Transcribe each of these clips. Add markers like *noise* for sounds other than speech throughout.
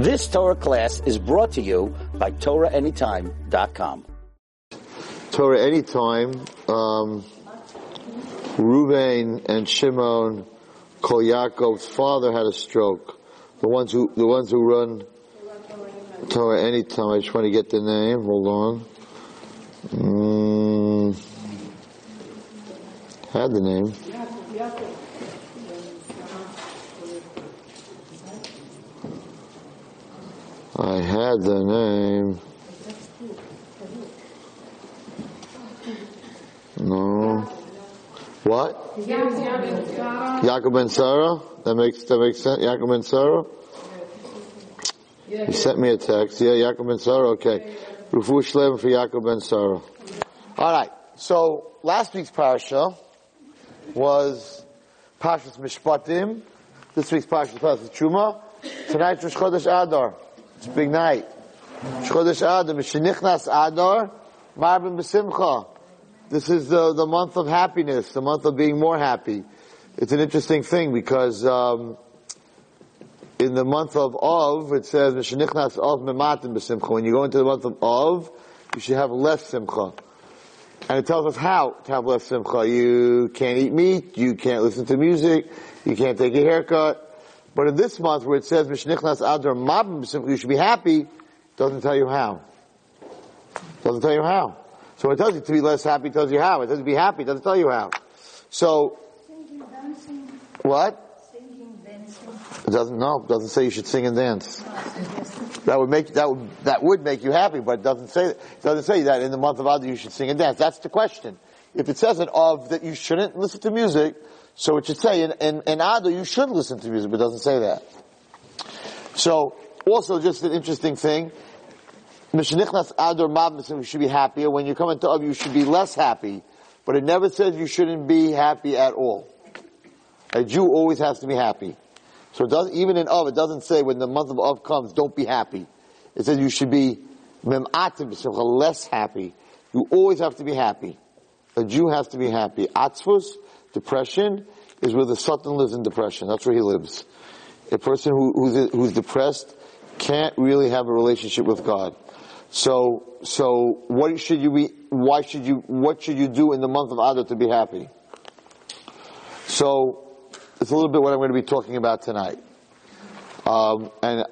This Torah class is brought to you by TorahAnytime.com. Torah anytime. Um, and Shimon, Kol Yaakov's father had a stroke. The ones who the ones who run Torah anytime. I just want to get the name. Hold on. Mm, had the name. I had the name. No. What? Yaakov ben Sarah? That makes, that makes sense? Yaakov ben Sarah? He sent me a text. Yeah, Yaakov ben Sarah, okay. Rufu Shlem for Yaakov ben Sarah. Alright, so last week's parasha was Pashas Mishpatim. This week's parasha is Pashas Truma. Tonight's Rosh Chodesh Adar. It's a big night. Chodesh Adar. Mishenichnas Adar. Marbin B'Simcha. This is the, the month of happiness, the month of being more happy. It's an interesting thing because um, in the month of Av, it says, Mishenichnas Av Mematim B'Simcha. When you go into the month of Av, you should have less Simcha. And it tells us how to have less Simcha. You can't eat meat, you can't listen to music, you can't take a haircut. But in this month where it says, Mishenichnas Adar Mabim you should be happy, doesn't tell you how. Doesn't tell you how. So when it tells you to be less happy, it tells you how. It doesn't be happy, it doesn't tell you how. So, what? singing. It doesn't, no, it doesn't say you should sing and dance. That would make, that would, that would make you happy, but it doesn't say, it doesn't say that in the month of Adar you should sing and dance. That's the question. If it says it of that you shouldn't listen to music, so it should say in, in, in Adar you should listen to music, but it doesn't say that. So, also just an interesting thing, Mishnichnas Adar Mabmasim, you should be happier. When you come into Av, you should be less happy. But it never says you shouldn't be happy at all. A Jew always has to be happy. So it does, even in Av, it doesn't say when the month of Av comes, don't be happy. It says you should be mem'atim less happy. You always have to be happy. A Jew has to be happy. Atzvus, depression, is where the Satan lives in depression. That's where he lives. A person who, who's, who's depressed can't really have a relationship with God. So, so what should you be, why should you, what should you do in the month of Adar to be happy? So, it's a little bit what I'm going to be talking about tonight. Um, and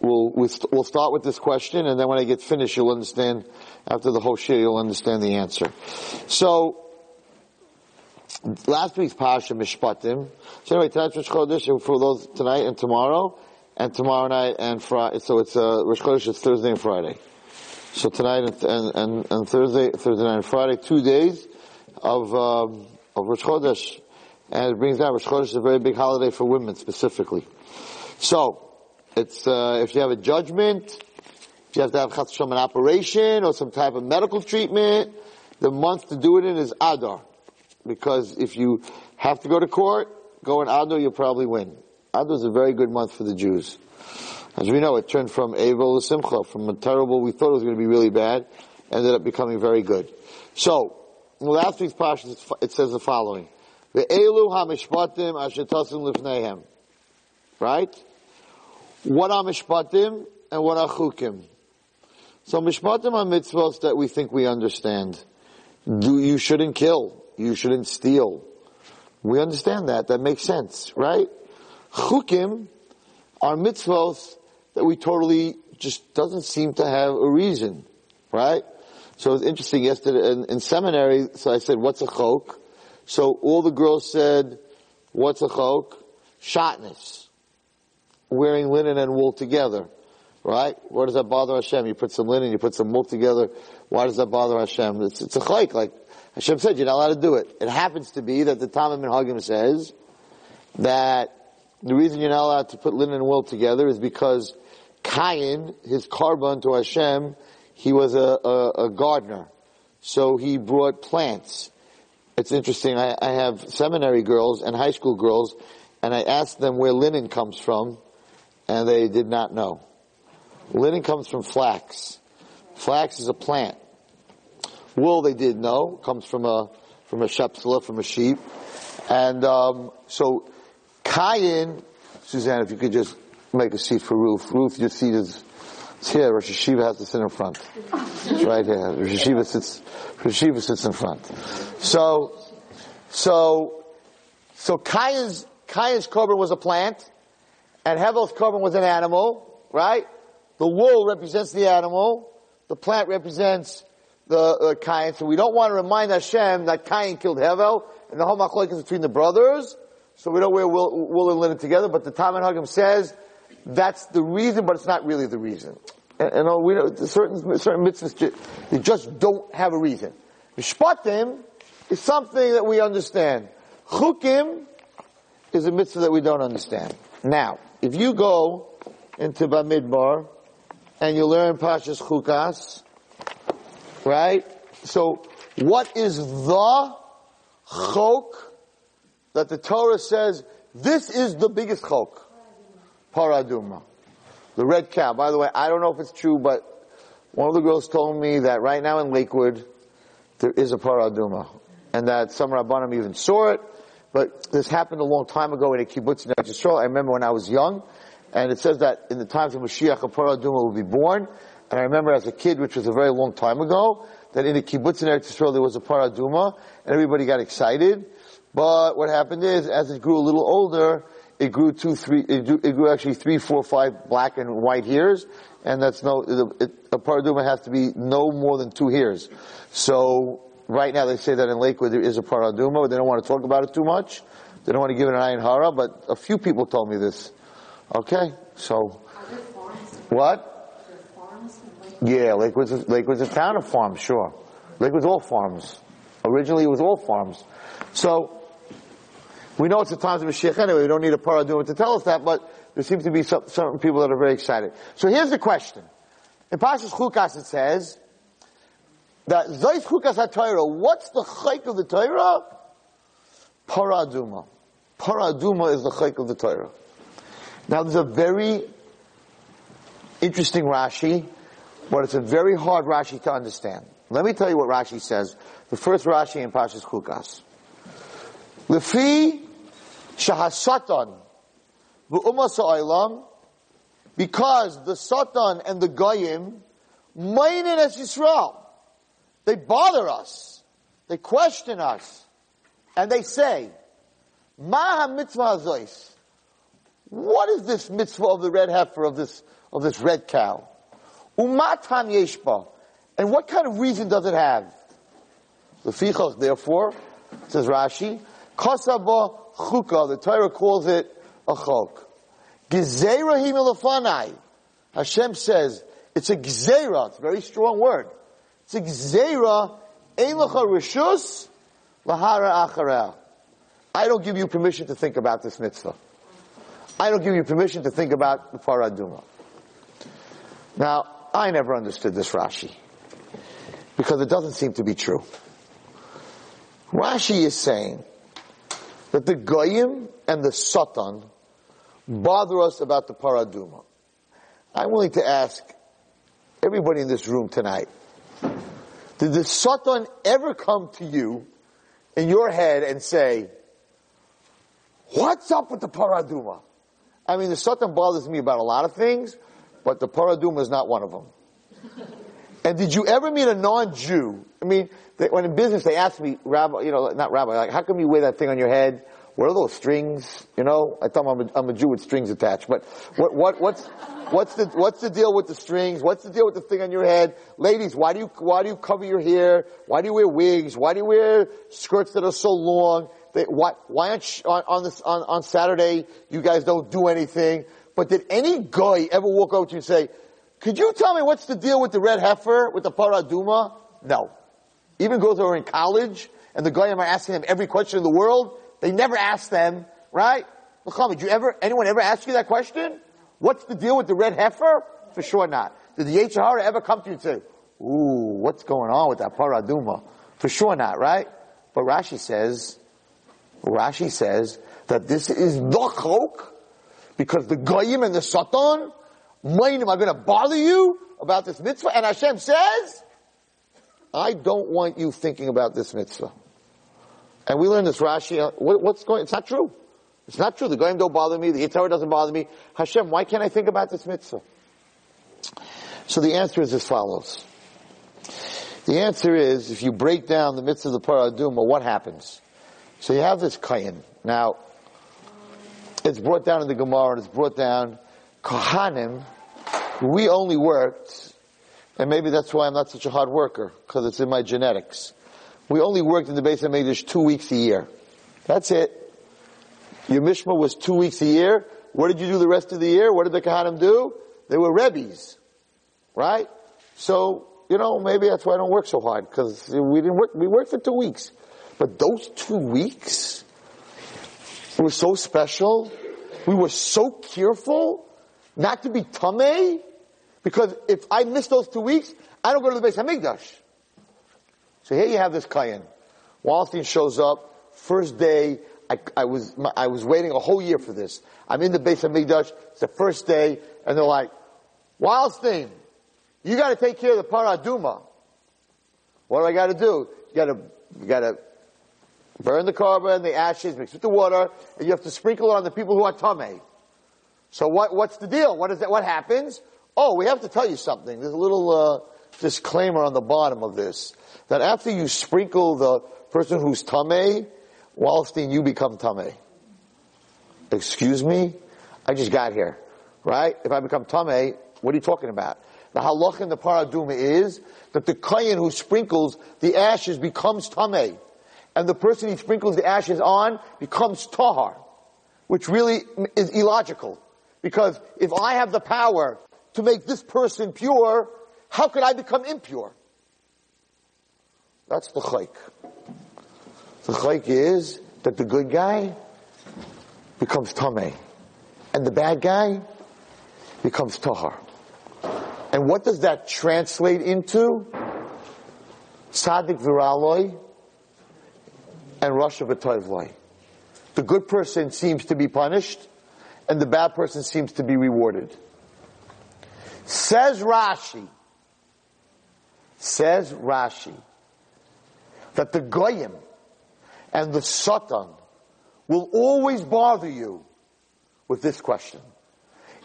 we'll, we'll st- we'll start with this question and then when I get finished you'll understand, after the whole share you'll understand the answer. So, last week's Pasha Mishpatim. So anyway, tonight's Rosh Chodesh for those tonight and tomorrow, and tomorrow night and Friday. So it's uh, Rosh Chodesh is Thursday and Friday. So tonight and, and, and, and Thursday, Thursday night and Friday, two days of um, of Rosh Chodesh, and it brings down Rosh Chodesh is a very big holiday for women specifically. So it's uh, if you have a judgment, if you have to have Chas an operation or some type of medical treatment, the month to do it in is Adar, because if you have to go to court, go in Adar, you'll probably win. Adar is a very good month for the Jews. As we know, it turned from Avel to Simcha, from a terrible, we thought it was going to be really bad, ended up becoming very good. So, in last week's parsha, it says the following. Ve'elu ha-mishpatim ashetasim lifnehem. Right? What are mishpatim and what are chukim? So mishpatim are mitzvahs that we think we understand. Do, you shouldn't kill. You shouldn't steal. We understand that. That makes sense, right? Chukim are mitzvahs that we totally just doesn't seem to have a reason, right? So it was interesting yesterday in, in seminary. So I said, "What's a chok?" So all the girls said, "What's a chok?" Shatnez, wearing linen and wool together, right? Why does that bother Hashem? You put some linen, you put some wool together. Why does that bother Hashem? It's, it's a chok, like Hashem said, you're not allowed to do it. It happens to be that the Ta'amei Minhagim says that the reason you're not allowed to put linen and wool together is because Cain, his korban to Hashem, he was a, a, a gardener. So he brought plants. It's interesting, I, I have seminary girls and high school girls, and I asked them where linen comes from, and they did not know. Linen comes from flax. Flax is a plant. Wool they did know, comes from a, from a shepsula, from a sheep. And, um, so, Cain, Suzanne, if you could just make a seat for Ruth. Ruth, your seat is it's here. Rosh Hashiva has sit in front. It's right here. Rosh Hashiva sits. Rosh Hashiva sits in front. So, so, so Kayan's Kayan's korban was a plant, and Hevel's korban was an animal, right? The wool represents the animal. The plant represents the uh, Kayan. So we don't want to remind Hashem that Kayan killed Hevel, and the whole machlok is between the brothers. So we don't wear wool, wool and linen together. But the Talmud Hagim says that's the reason, but it's not really the reason. And, and uh, we know certain certain mitzvahs they just don't have a reason. Mishpatim is something that we understand. Chukim is a mitzvah that we don't understand. Now, if you go into Bamidbar and you learn Pashas Chukas, right? So, what is the chok that the Torah says this is the biggest chok? Paraduma. The red cow. By the way, I don't know if it's true, but one of the girls told me that right now in Lakewood, there is a paraduma. And that some Rabbanim even saw it. But this happened a long time ago in a kibbutz in Eretz. I remember when I was young. And it says that in the times of Mashiach, a paraduma will be born. And I remember as a kid, which was a very long time ago, that in the kibbutz in Eretz Yisrael there was a paraduma, and everybody got excited. But what happened is, as it grew a little older, it grew two, three, it grew, it grew actually three, four, five black and white hairs, and that's no, it, a paraduma has to be no more than two hairs. So, right now they say that in Lakewood there is a paraduma, but they don't want to talk about it too much. They don't want to give it an ayin hara, but a few people told me this. Okay, so, what? Yeah, Lakewood's a, Lakewood's a town of farms, sure. Lakewood's all farms. Originally it was all farms. So, we know it's the times of Mashiach anyway, we don't need a paraduma to tell us that, but there seems to be some, certain people that are very excited. So here's the question. In Pashas Chukas it says, that Zayis Chukas HaTorah, what's the chayk of the Torah? Paraduma. Paraduma is the chayk of the Torah. Now there's a very interesting Rashi, but it's a very hard Rashi to understand. Let me tell you what Rashi says. The first Rashi in Pashas Chukas. Lefi shahasatan v'umma sa'olam because the Satan and the Goyim mainin as Yisrael. They bother us. They question us. And they say, Maha mitzvah zois. What is this mitzvah of the red heifer of this, of this red cow? Umatam yeshba. And what kind of reason does it have? The Lefichach, therefore, says Rashi, Kosaba chuka, the Torah calls it a chok. Gezerah himelafanai. Hashem says, it's a gzera, it's a very strong word. It's a gzera, ein lecha rishus, lahara achareh. I don't give you permission to think about this mitzvah. I don't give you permission to think about the paraduma. Now, I never understood this Rashi. Because it doesn't seem to be true. Rashi is saying that the Goyim and the Satan bother us about the paraduma. I'm willing to ask everybody in this room tonight, did the Satan ever come to you in your head and say, what's up with the paraduma? I mean, the Satan bothers me about a lot of things, but the paraduma is not one of them. And did you ever meet a non-Jew? I mean, they, when in business they ask me, Rabbi, you know, not Rabbi, like, how come you wear that thing on your head? What are those strings? You know, I thought I'm a, I'm a Jew with strings attached, but what, what, what's, what's the, what's the deal with the strings? What's the deal with the thing on your head? Ladies, why do you, why do you cover your hair? Why do you wear wigs? Why do you wear skirts that are so long? They, why, why aren't, sh- on, on this, on, on Saturday, you guys don't do anything? But did any guy ever walk over to you and say, could you tell me what's the deal with the red heifer, with the paraduma? No. Even girls who are in college, and the guy am asking them every question in the world, they never ask them, right? Lacham, did you ever, anyone ever ask you that question? What's the deal with the red heifer? For sure not. Did the Yetzer Hara ever come to you and say, ooh, what's going on with that paraduma? For sure not, right? But Rashi says, Rashi says that this is the chok, because the goyim and the satan, Mainim are going to bother you about this mitzvah, and Hashem says, I don't want you thinking about this mitzvah. And we learn this Rashi, uh, what, what's going, it's not true. It's not true. The Goyim don't bother me. The Yitzhak doesn't bother me. Hashem, why can't I think about this mitzvah? So the answer is as follows. The answer is, if you break down the mitzvah of the paraduma, what happens? So you have this kayin. Now, it's brought down in the Gemara and it's brought down, Kohanim, we only worked, and maybe that's why I'm not such a hard worker, because it's in my genetics. We only worked in the base of English two weeks a year. That's it. Your Mishma was two weeks a year. What did you do the rest of the year? What did the Kohanim do? They were Rebbe's. Right? So, you know, maybe that's why I don't work so hard, because we didn't work, we worked for two weeks. But those two weeks were so special. We were so careful not to be tamei, because if I miss those two weeks, I don't go to the base Hamikdash. So here you have this Kayan. Wallerstein shows up, first day, I, I, was, I was waiting a whole year for this. I'm in the base of it's the first day, and they're like, Wallerstein, you gotta take care of the paraduma. What do I gotta do? You gotta, you gotta burn the korban, the ashes, mix with the water, and you have to sprinkle it on the people who are tame. So what, what's the deal? What is that? What happens? Oh, we have to tell you something. There's a little, uh, disclaimer on the bottom of this. That after you sprinkle the person who's tame, Wallerstein, you become tame. Excuse me? I just got here. Right? If I become tame, what are you talking about? The halach in the paraduma is that the kayan who sprinkles the ashes becomes tame. And the person he sprinkles the ashes on becomes tahar. Which really is illogical. Because if I have the power to make this person pure, how could I become impure? That's the chayk. The chayk is that the good guy becomes tameh, and the bad guy becomes tahar. And what does that translate into? Sadik viraloi and Rasha v'toivloi. The good person seems to be punished, and the bad person seems to be rewarded. Says Rashi, says Rashi, that the Goyim and the Satan will always bother you with this question.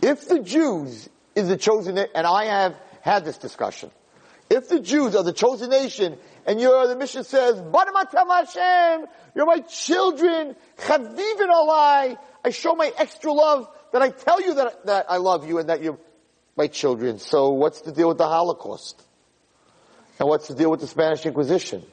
If the Jews is the chosen, and I have had this discussion, if the Jews are the chosen nation, and you're, the mission says, Hashem, you're my children, Chavivin alai, I show my extra love, that I tell you that, that I love you and that you're my children. So what's the deal with the Holocaust? And what's the deal with the Spanish Inquisition?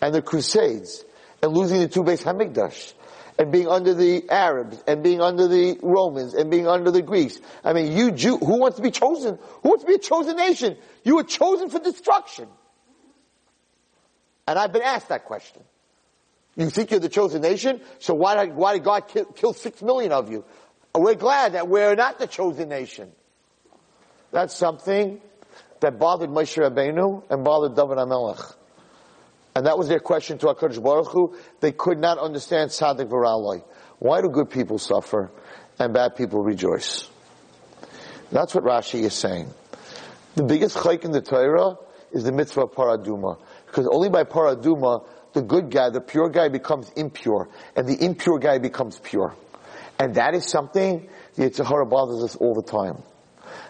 And the Crusades? And losing the two base Hamikdash? And being under the Arabs, and being under the Romans, and being under the Greeks. I mean, you Jew, who wants to be chosen? Who wants to be a chosen nation? You were chosen for destruction. And I've been asked that question. You think you're the chosen nation? So why did, why did God kill, kill six million of you? We're glad that we're not the chosen nation. That's something that bothered Moshe Rabbeinu and bothered David HaMelech. And that was their question to HaKadosh Baruch Hu. They could not understand Tzaddik V'Raloi. Why do good people suffer and bad people rejoice? That's what Rashi is saying. The biggest chayk in the Torah is the mitzvah paraduma. Because only by paraduma, the good guy, the pure guy becomes impure, and the impure guy becomes pure. And that is something the Yetzer Hara bothers us all the time.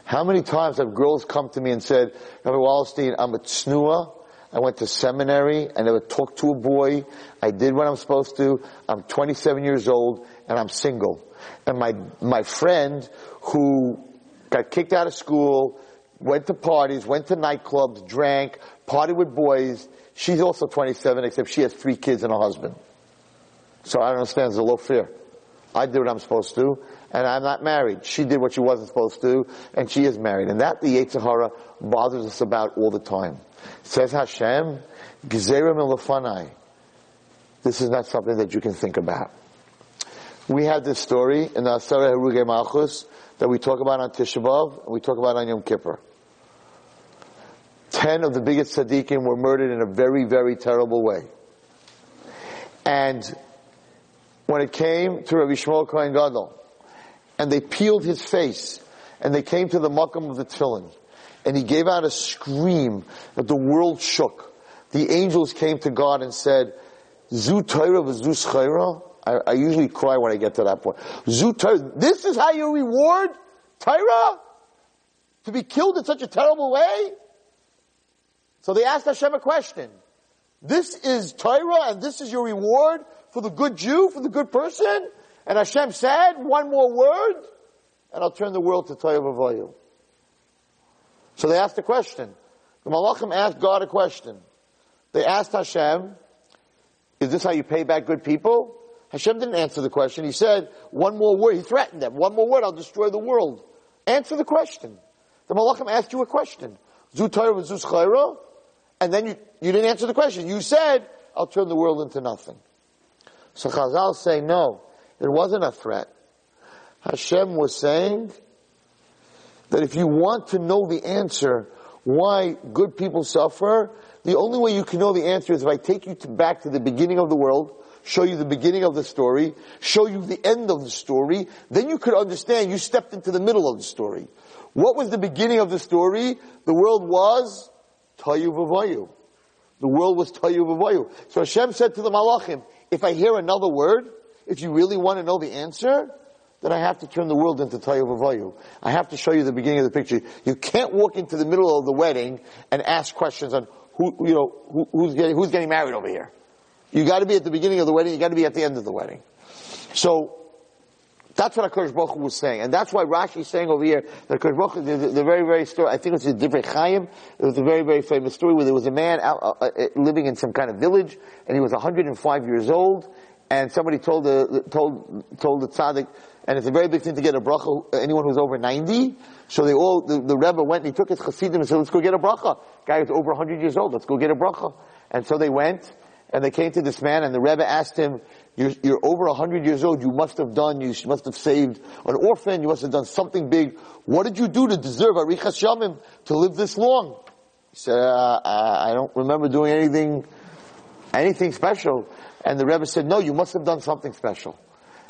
How many times have girls come to me and said, Rabbi Wallerstein, I'm a tsnua, I went to seminary, I never talked to a boy, I did what I'm supposed to, I'm 27 years old, and I'm single. And my, my friend who got kicked out of school, went to parties, went to nightclubs, drank, partied with boys, she's also 27, except she has three kids and a husband. So I don't understand, a low fear. I did what I'm supposed to, and I'm not married. She did what she wasn't supposed to, and she is married. And that the Yetzer Hara bothers us about all the time. Says Hashem, Gezerim Lefanai. This is not something that you can think about. We have this story in the Asara Heruge Malchus that we talk about on Tisha and we talk about on Yom Kippur. Ten of the biggest tzaddikim were murdered in a very, very terrible way. And when it came to Rabbi Yishmael Kohen Gadol, and they peeled his face, and they came to the makam of the tefillin, and he gave out a scream that the world shook. The angels came to God and said, Zu Torah? I, I usually cry when I get to that point. Zu. This is how you reward Torah? To be killed in such a terrible way? So they asked Hashem a question. This is Torah and this is your reward for the good Jew, for the good person? And Hashem said, one more word, and I'll turn the world to Tohu Vavohu. So they asked a question. The Malachim asked God a question. They asked Hashem, is this how you pay back good people? Hashem didn't answer the question. He said, one more word. He threatened them. One more word, I'll destroy the world. Answer the question. The Malachim asked you a question. Zu Torah Chayra? And then you, you didn't answer the question. You said, I'll turn the world into nothing. So Chazal say, no, it wasn't a threat. Hashem was saying that if you want to know the answer why good people suffer, the only way you can know the answer is if I take you to back to the beginning of the world, show you the beginning of the story, show you the end of the story, then you could understand you stepped into the middle of the story. What was the beginning of the story? The world was Tohu Vavohu. The world was Tohu Vavohu. So Hashem said to the Malachim, if I hear another word, if you really want to know the answer, then I have to turn the world into Tohu Vavohu. I have to show you the beginning of the picture. You can't walk into the middle of the wedding and ask questions on who, you know, who, who's getting, who's getting married over here. You gotta be at the beginning of the wedding, you gotta be at the end of the wedding. So, that's what HaKadosh Baruch was saying. And that's why Rashi is saying over here that HaKadosh the, the, the very, very story, I think it's a Divrei Chaim, it was a very, very famous story where there was a man out, uh, uh, living in some kind of village, and he was 105 years old, and somebody told the, told, told the tzaddik, and it's a very big thing to get a bracha, anyone who's over 90. So they all, the, the Rebbe went and he took his chassidim and said, let's go get a bracha. Guy who's over 100 years old, let's go get a bracha. And so they went, and they came to this man, and the Rebbe asked him, you're, you're over 100 years old, you must have done, you must have saved an orphan, you must have done something big. What did you do to deserve Arichas Yamim, to live this long? He said, uh, I don't remember doing anything, anything special. And the Rebbe said, no, you must have done something special.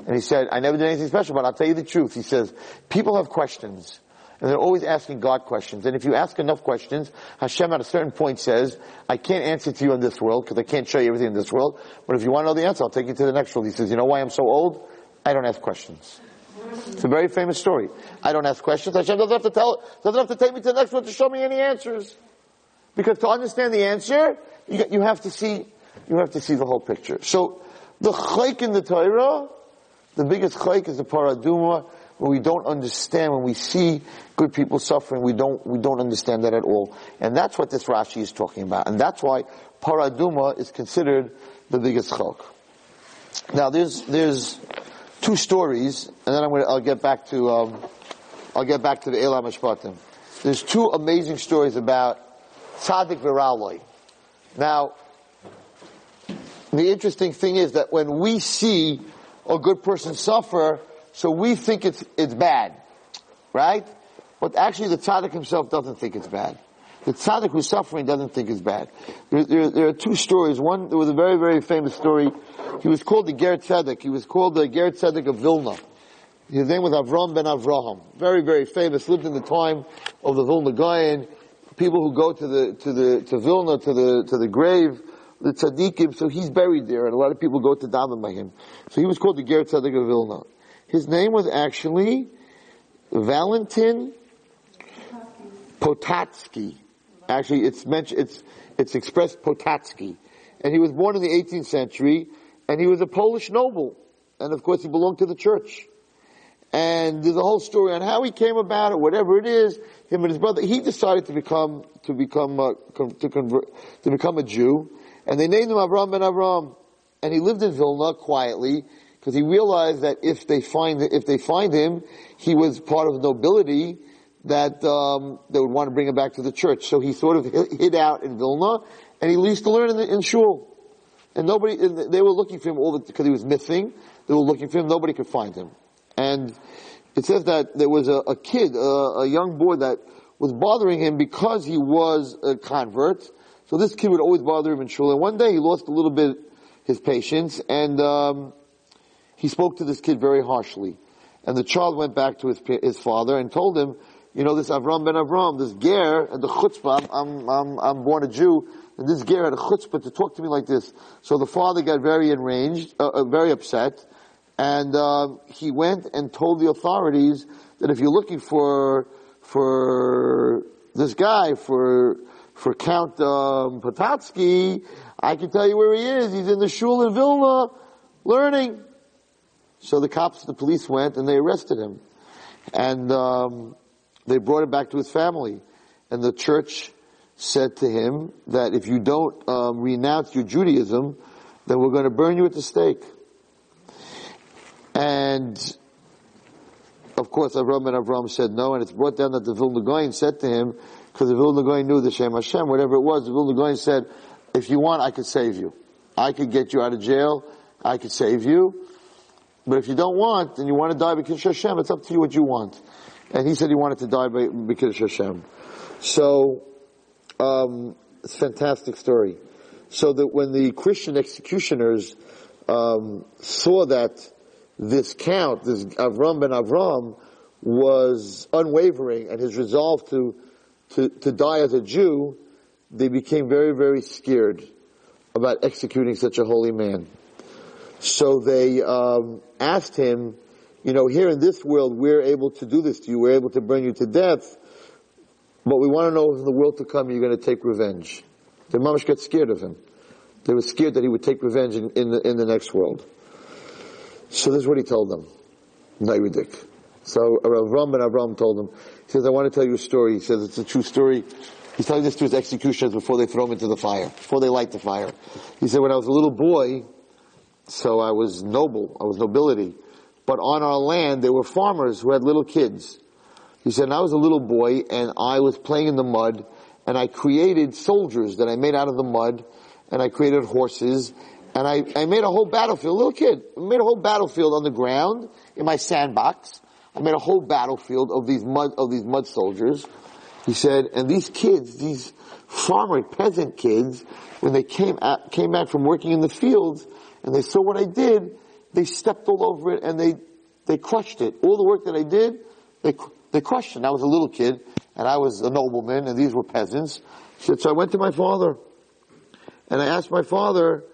And he said, I never did anything special, but I'll tell you the truth. He says, people have questions. And they're always asking God questions. And if you ask enough questions, Hashem at a certain point says, I can't answer to you in this world because I can't show you everything in this world. But if you want to know the answer, I'll take you to the next world. He says, you know why I'm so old? I don't ask questions. It's a very famous story. I don't ask questions. Hashem doesn't have to tell, doesn't have to take me to the next one to show me any answers. Because to understand the answer, you, you have to see, you have to see the whole picture. So, the chayk in the Torah, the biggest chayk is the paraduma, when we don't understand, when we see good people suffering, we don't, we don't understand that at all. And that's what this Rashi is talking about. And that's why paraduma is considered the biggest chok. Now there's, there's two stories, and then I'm gonna, I'll get back to, um, I'll get back to the Elam. There's two amazing stories about tzaddik viraloi. Now, the interesting thing is that when we see a good person suffer, so we think it's, it's bad. Right? But actually the tzaddik himself doesn't think it's bad. The tzaddik who's suffering doesn't think it's bad. There, there, there, are two stories. One, there was a very, very famous story. He was called the Ger Tzedek. He was called the Ger Tzedek of Vilna. His name was Avram ben Avraham. Very, very famous. Lived in the time of the Vilna Gaon. People who go to the, to the, to Vilna, to the, to the grave, the tzaddikim, so he's buried there, and a lot of people go to daven by him. So he was called the Ger Tzedek of Vilna. His name was actually Valentin Potocki. Actually, it's mentioned, it's, it's expressed Potocki. And he was born in the 18th century, and he was a Polish noble. And of course, he belonged to the church. And there's a whole story on how he came about it, whatever it is. Him and his brother, he decided to become, to become, uh, to convert, to become a Jew. And they named him Avram ben Avram. And he lived in Vilna quietly, because he realized that if they find, if they find him, he was part of nobility, that um, they would want to bring him back to the church. So he sort of hid out in Vilna, and he used to learn in, the, in shul. And nobody, they were looking for him all because he was missing. They were looking for him. Nobody could find him. And it says that there was a, a kid, a, a young boy that was bothering him because he was a convert. So this kid would always bother him in shul. And one day he lost a little bit his patience, and um, he spoke to this kid very harshly. And the child went back to his, his father and told him you know, this Avram ben Avram, this ger, and the chutzpah, I'm, I'm, I'm born a Jew, and this ger had a chutzpah to talk to me like this. So the father got very enraged, uh, uh, very upset, and um, he went and told the authorities that if you're looking for for this guy for for Count um, I can tell you where he is. He's in the shul in Vilna, learning. So the cops, the police went and they arrested him, and um, they brought him back to his family, and the church said to him that if you don't um, renounce your Judaism, then we're going to burn you at the stake. And of course, Avram and Avram said no, and it's brought down that the Vilna Gaon said to him, because the Vilna Gaon knew the Shem Hashem, whatever it was, the Vilna Gaon said, if you want, I could save you. I could get you out of jail. I could save you. But if you don't want, and you want to die because Hashem, it's up to you what you want. And he said he wanted to die because Hashem. So, um, it's a fantastic story. So that when the Christian executioners um, saw that this count, this Avram ben Avram, was unwavering and his resolve to, to, to die as a Jew, they became very, very scared about executing such a holy man. So they um, asked him, you know, here in this world, we're able to do this to you. We're able to bring you to death. But we want to know in the world to come you're going to take revenge. The mamish got scared of him. They were scared that he would take revenge in, in, the, in the next world. So this is what he told them. Nairudik. So Avram and Avram told him, he says, I want to tell you a story. He says, it's a true story. He's telling this to his executioners before they throw him into the fire, before they light the fire. He said, when I was a little boy, so I was noble, I was nobility, but on our land there were farmers who had little kids. He said, and I was a little boy and I was playing in the mud and I created soldiers that I made out of the mud and I created horses and I, I made a whole battlefield, little kid, I made a whole battlefield on the ground in my sandbox. I made a whole battlefield of these mud, of these mud soldiers. He said, and these kids, these farmer peasant kids, when they came out, came back from working in the fields and they saw what I did, they stepped all over it and they, they crushed it. All the work that I did, they, they crushed it. I was a little kid and I was a nobleman and these were peasants. Said, so I went to my father and I asked my father,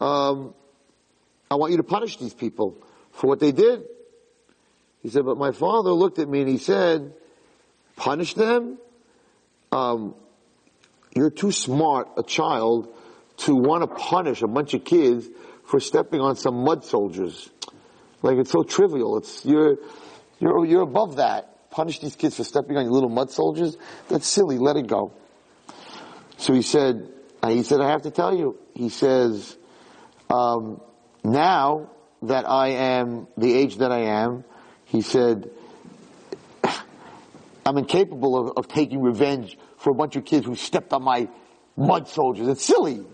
um, I want you to punish these people for what they did. He said, but my father looked at me and he said, punish them? Um, you're too smart a child to want to punish a bunch of kids for stepping on some mud soldiers. Like it's so trivial. It's, you're, you're, you're above that. Punish these kids for stepping on your little mud soldiers? That's silly. Let it go. So he said, he said, I have to tell you. He says, um, now that I am the age that I am, he said, I'm incapable of, of taking revenge for a bunch of kids who stepped on my mud soldiers. It's silly.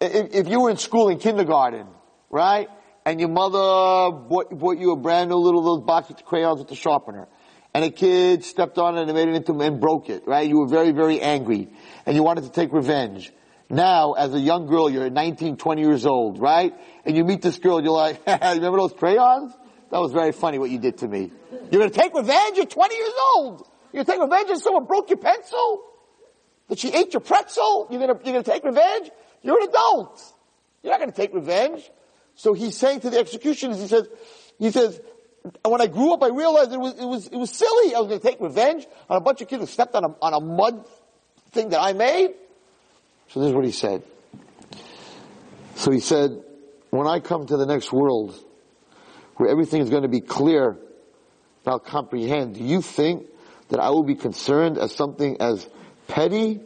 If, if you were in school in kindergarten, right, and your mother bought, bought you a brand new little little box of crayons with the sharpener, and a kid stepped on it and made it into and broke it, right? You were very, very angry, and you wanted to take revenge. Now, as a young girl, you're 19, 20 years old, right? And you meet this girl, you're like, *laughs* remember those crayons? That was very funny what you did to me. You're gonna take revenge? You're 20 years old. You're gonna take revenge and someone broke your pencil? That she ate your pretzel? You're gonna, you're gonna take revenge? You're an adult. You're not gonna take revenge. So he's saying to the executioners, he says, he says, when I grew up, I realized it was, it was, it was silly. I was gonna take revenge on a bunch of kids who stepped on a, on a mud thing that I made. So this is what he said. So he said, when I come to the next world, where everything is going to be clear, I'll comprehend. Do you think that I will be concerned as something as petty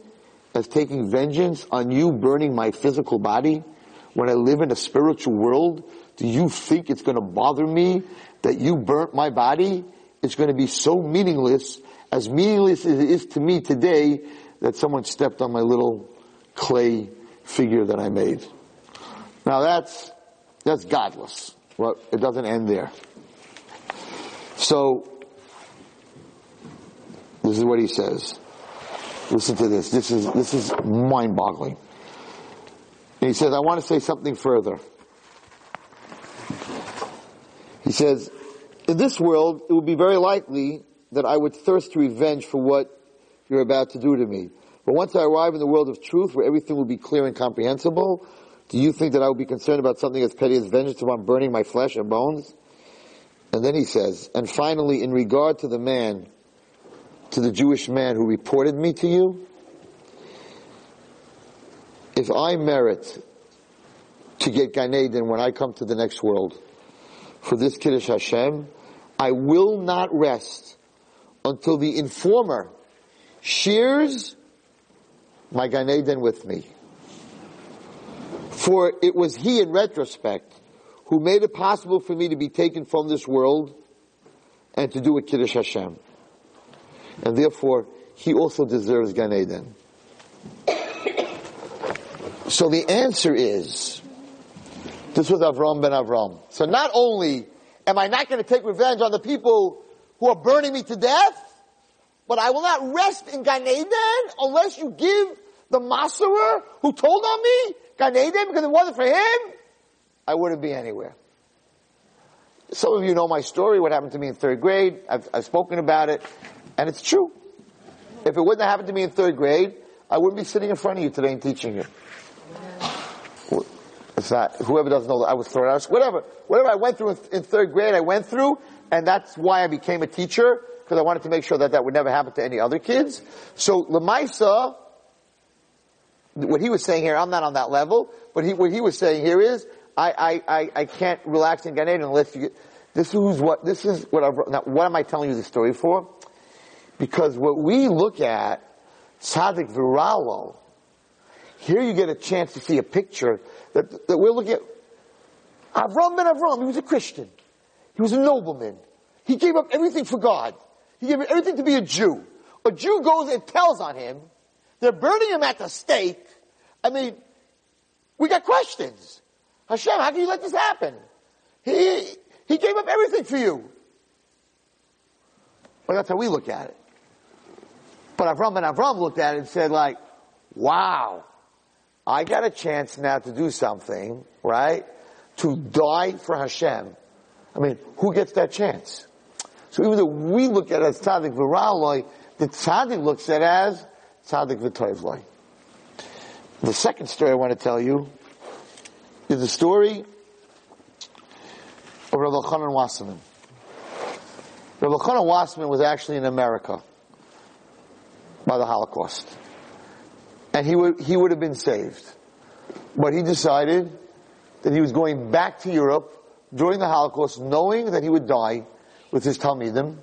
as taking vengeance on you burning my physical body when I live in a spiritual world? Do you think it's going to bother me that you burnt my body? It's going to be so meaningless, as meaningless as it is to me today that someone stepped on my little clay figure that I made. Now that's, that's godless. Well, it doesn't end there. So, this is what he says. Listen to this. This is, this is mind boggling. He says, I want to say something further. He says, in this world, it would be very likely that I would thirst to revenge for what you're about to do to me. But once I arrive in the world of truth, where everything will be clear and comprehensible, do you think that I will be concerned about something as petty as vengeance upon burning my flesh and bones? And then he says, and finally, in regard to the man, to the Jewish man who reported me to you, if I merit to get Gan when I come to the next world for this Kiddush Hashem, I will not rest until the informer shares my Gan Eden with me. For it was he in retrospect who made it possible for me to be taken from this world and to do a Kiddush Hashem. And therefore, he also deserves Gan Eden. So the answer is, this was Avram ben Avram. So not only am I not going to take revenge on the people who are burning me to death, but I will not rest in Gan Eden unless you give the Masarer who told on me Gan Eden because it wasn't for him, I wouldn't be anywhere. Some of you know my story, what happened to me in third grade. I've, I've spoken about it, and it's true. If it wouldn't have happened to me in third grade, I wouldn't be sitting in front of you today and teaching you. It's not, whoever doesn't know that I was thrown out, whatever, whatever I went through in, in third grade, I went through, and that's why I became a teacher, because I wanted to make sure that that would never happen to any other kids. So, Lamaisa, what he was saying here, I'm not on that level, but he, what he was saying here is, I, I, I, I can't relax in Gan Eden unless you get, this is what, this is what I've, now what am I telling you this story for? Because what we look at, Tzaddik Viralo, here you get a chance to see a picture that, that we're looking at. Avram ben Avram, he was a Christian. He was a nobleman. He gave up everything for God. He gave everything to be a Jew. A Jew goes and tells on him. They're burning him at the stake. I mean, we got questions. Hashem, how can you let this happen? He, he gave up everything for you. Well, that's how we look at it. But Avram and Avram looked at it and said like, wow, I got a chance now to do something, right? To die for Hashem. I mean, who gets that chance? So even though we look at it as tzaddik v'raloi, the tzaddik looks at it as tzaddik v'toivloi. The second story I want to tell you is the story of Rabbi Chanan Wasserman. Rabbi Chanan Wasserman was actually in America by the Holocaust. And he would, he would have been saved. But he decided that he was going back to Europe during the Holocaust knowing that he would die with his Talmidim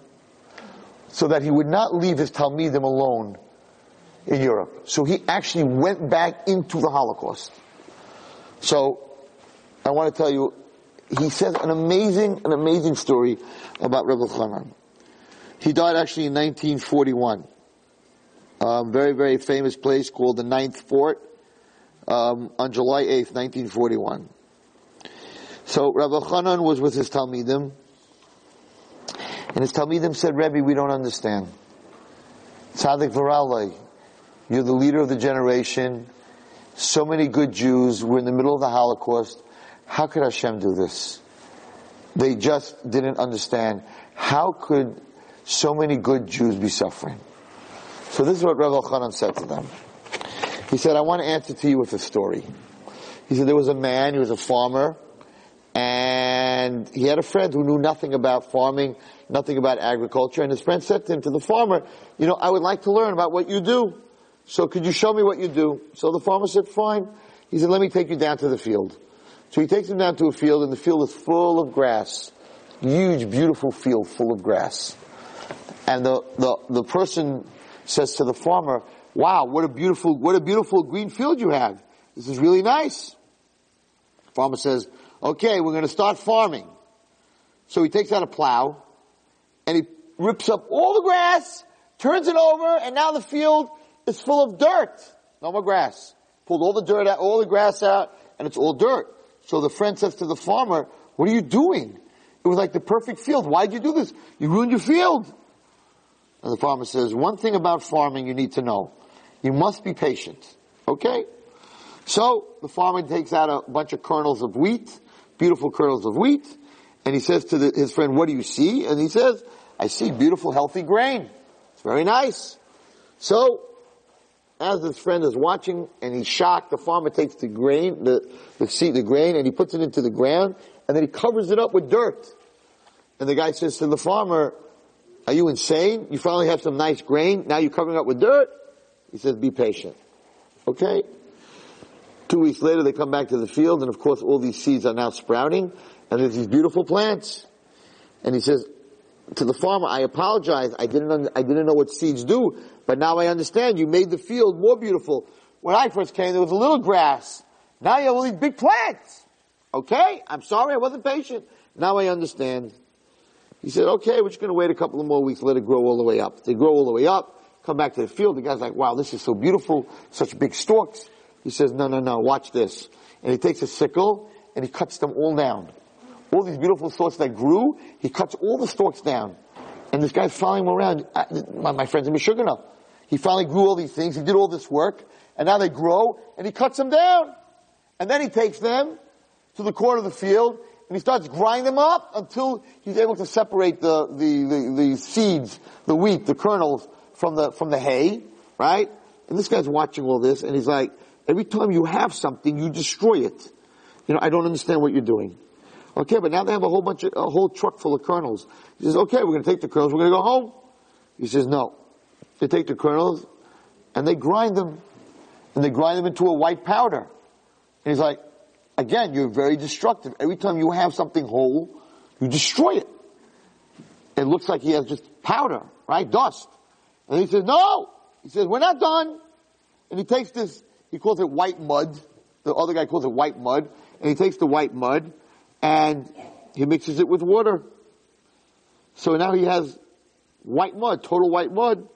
so that he would not leave his Talmidim alone in Europe. So he actually went back into the Holocaust. So I want to tell you, he says an amazing, an amazing story about Rebbe Chanan. He died actually in 1941. Um, very, very famous place called the Ninth Fort um, on July 8th, 1941. So Rabbi Chanan was with his Talmidim, and his Talmidim said, Rebbe, we don't understand. Tzaddik Varalai, you're the leader of the generation. So many good Jews were in the middle of the Holocaust. How could Hashem do this? They just didn't understand. How could so many good Jews be suffering? So this is what Rav Chanan said to them. He said, I want to answer to you with a story. He said there was a man, he was a farmer, and he had a friend who knew nothing about farming, nothing about agriculture, and his friend said to him, to the farmer, you know, I would like to learn about what you do. So could you show me what you do? So the farmer said, fine. He said, let me take you down to the field. So he takes him down to a field, and the field is full of grass. Huge, beautiful field full of grass. And the, the, the person says to the farmer, wow, what a beautiful, what a beautiful green field you have. This is really nice. Farmer says, okay, we're going to start farming. So he takes out a plow and he rips up all the grass, turns it over, and now the field is full of dirt. No more grass. Pulled all the dirt out, all the grass out, and it's all dirt. So the friend says to the farmer, what are you doing? It was like the perfect field. Why'd you do this? You ruined your field. And the farmer says, one thing about farming you need to know. You must be patient. Okay? So, the farmer takes out a bunch of kernels of wheat, beautiful kernels of wheat, and he says to the, his friend, what do you see? And he says, I see beautiful, healthy grain. It's very nice. So, as his friend is watching and he's shocked, the farmer takes the grain, the, the seed, the grain, and he puts it into the ground, and then he covers it up with dirt. And the guy says to the farmer, are you insane? You finally have some nice grain, now you're covering up with dirt? He says, be patient. Okay? Two weeks later, they come back to the field, and of course, all these seeds are now sprouting, and there's these beautiful plants. And he says to the farmer, I apologize, I didn't, un- I didn't know what seeds do, but now I understand, you made the field more beautiful. When I first came, there was a little grass. Now you have all these big plants. Okay? I'm sorry, I wasn't patient. Now I understand. He said, okay, we're just going to wait a couple of more weeks, let it grow all the way up. They grow all the way up, come back to the field. The guy's like, wow, this is so beautiful, such big stalks. He says, no, no, no, watch this. And he takes a sickle and he cuts them all down. All these beautiful stalks that grew, he cuts all the stalks down. And this guy's following him around. I, my, my friend's in Meshuggah. He finally grew all these things. He did all this work. And now they grow and he cuts them down. And then he takes them to the corner of the field and he starts grinding them up until he's able to separate the, the, the, the seeds, the wheat, the kernels from the, from the hay, right? And this guy's watching all this and he's like, every time you have something, you destroy it. You know, I don't understand what you're doing. Okay, but now they have a whole bunch of, a whole truck full of kernels. He says, okay, we're gonna take the kernels, we're gonna go home. He says, no. They take the kernels and they grind them and they grind them into a white powder. And he's like, again, you're very destructive. Every time you have something whole, you destroy it. It looks like he has just powder, right? Dust. And he says, no! He says, we're not done. And he takes this, he calls it white mud. The other guy calls it white mud. And he takes the white mud and he mixes it with water. So now he has white mud, total white mud.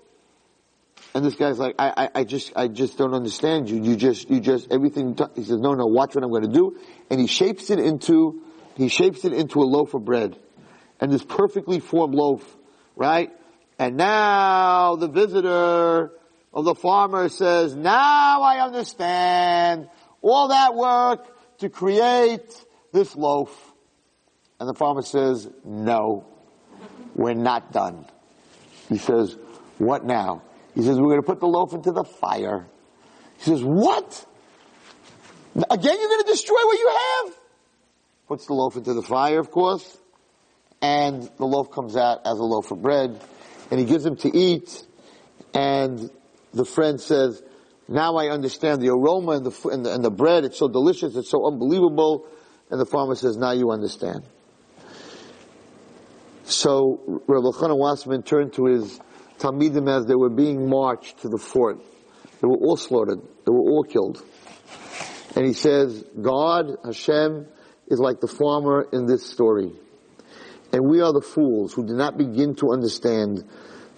And this guy's like, I, I, I just, I just don't understand you. You just, you just, everything, he says, no, no, watch what I'm going to do. And he shapes it into, he shapes it into a loaf of bread. And this perfectly formed loaf, right? And now the visitor of the farmer says, now I understand all that work to create this loaf. And the farmer says, no, we're not done. He says, what now? He says, we're going to put the loaf into the fire. He says, what? Again, you're going to destroy what you have? Puts the loaf into the fire, of course, and the loaf comes out as a loaf of bread, and he gives him to eat, and the friend says, now I understand the aroma and the, and the, and the bread, it's so delicious, it's so unbelievable, and the farmer says, now you understand. So Rabbi Elchanan Wasserman turned to his Talmidim as they were being marched to the fort. They were all slaughtered. They were all killed. And he says, God, Hashem, is like the farmer in this story. And we are the fools who do not begin to understand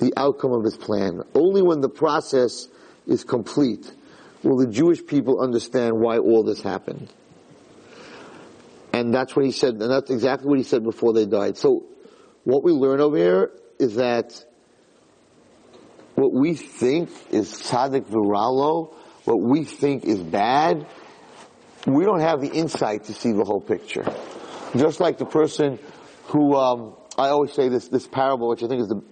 the outcome of his plan. Only when the process is complete will the Jewish people understand why all this happened. And that's what he said, and that's exactly what he said before they died. So, what we learn over here is that what we think is tzaddik viralo, what we think is bad, we don't have the insight to see the whole picture. Just like the person who, um, I always say this, this parable, which I think is the,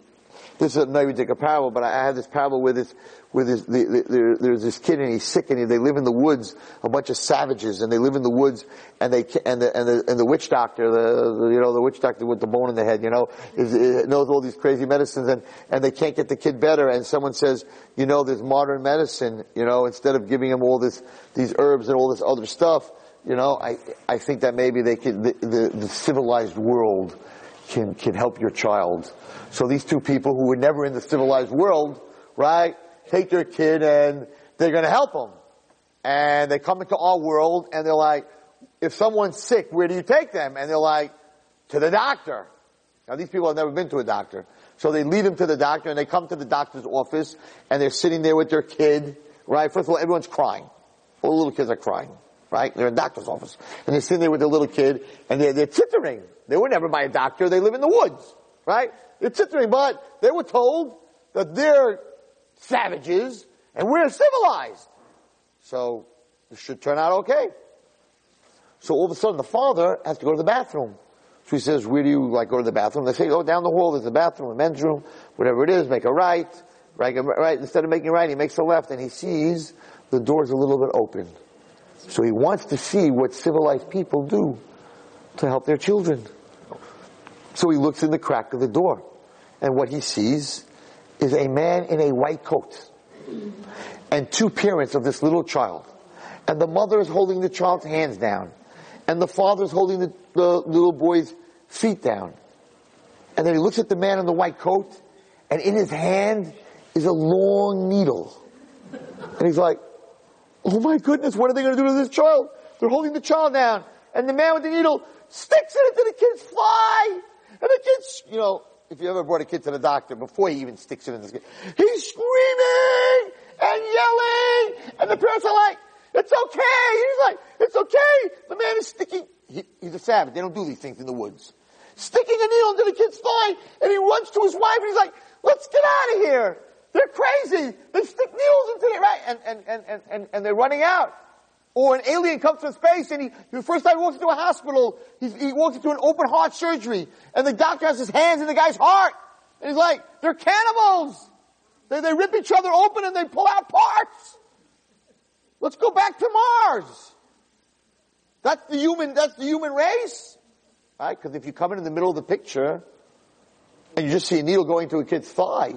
this is take a parable, but I have this parable with this, with this, the, the, there, there's this kid and he's sick and he, they live in the woods, a bunch of savages, and they live in the woods, and they, and the, and the, and the witch doctor, the, the, you know, the witch doctor with the bone in the head, you know, is, is, knows all these crazy medicines and, and they can't get the kid better, and someone says, you know, there's modern medicine, you know, instead of giving him all this, these herbs and all this other stuff, you know, I, I think that maybe they could, the, the, the civilized world can, can help your child. So these two people who were never in the civilized world, right, take their kid and they're gonna help them. And they come into our world and they're like, if someone's sick, where do you take them? And they're like, to the doctor. Now these people have never been to a doctor. So they lead them to the doctor and they come to the doctor's office and they're sitting there with their kid, right? First of all, everyone's crying. All the little kids are crying, right? They're in the doctor's office. And they're sitting there with their little kid and they're, they're tittering. They were never by a doctor. They live in the woods, right? They're tittering, but they were told that they're savages and we're civilized. So it should turn out okay. So all of a sudden the father has to go to the bathroom. So he says, where do you like go to the bathroom? They say, oh, down the hall, there's a bathroom, a men's room, whatever it is, make a right. Right, right. Instead of making a right, he makes a left and he sees the door's a little bit open. So he wants to see what civilized people do to help their children. So he looks in the crack of the door. And what he sees is a man in a white coat and two parents of this little child. And the mother is holding the child's hands down. And the father is holding the, the little boy's feet down. And then he looks at the man in the white coat, and in his hand is a long needle. And he's like, oh my goodness, what are they going to do to this child? They're holding the child down. And the man with the needle sticks it into the kid's fly. And the kid's, you know, if you ever brought a kid to the doctor before he even sticks it in his kid, he's screaming and yelling. And the parents are like, it's okay. He's like, it's okay. The man is sticking, he, he's a savage. They don't do these things in the woods. Sticking a needle into the kid's thigh and he runs to his wife and he's like, let's get out of here. They're crazy. They stick needles into it, right? And, and, and, and, and they're running out. Or an alien comes from space and he, the first time he walks into a hospital, he walks into an open heart surgery and the doctor has his hands in the guy's heart. And he's like, they're cannibals. They, they rip each other open and they pull out parts. Let's go back to Mars. That's the human, that's the human race. Right? Because if you come in in the middle of the picture and you just see a needle going to a kid's thigh,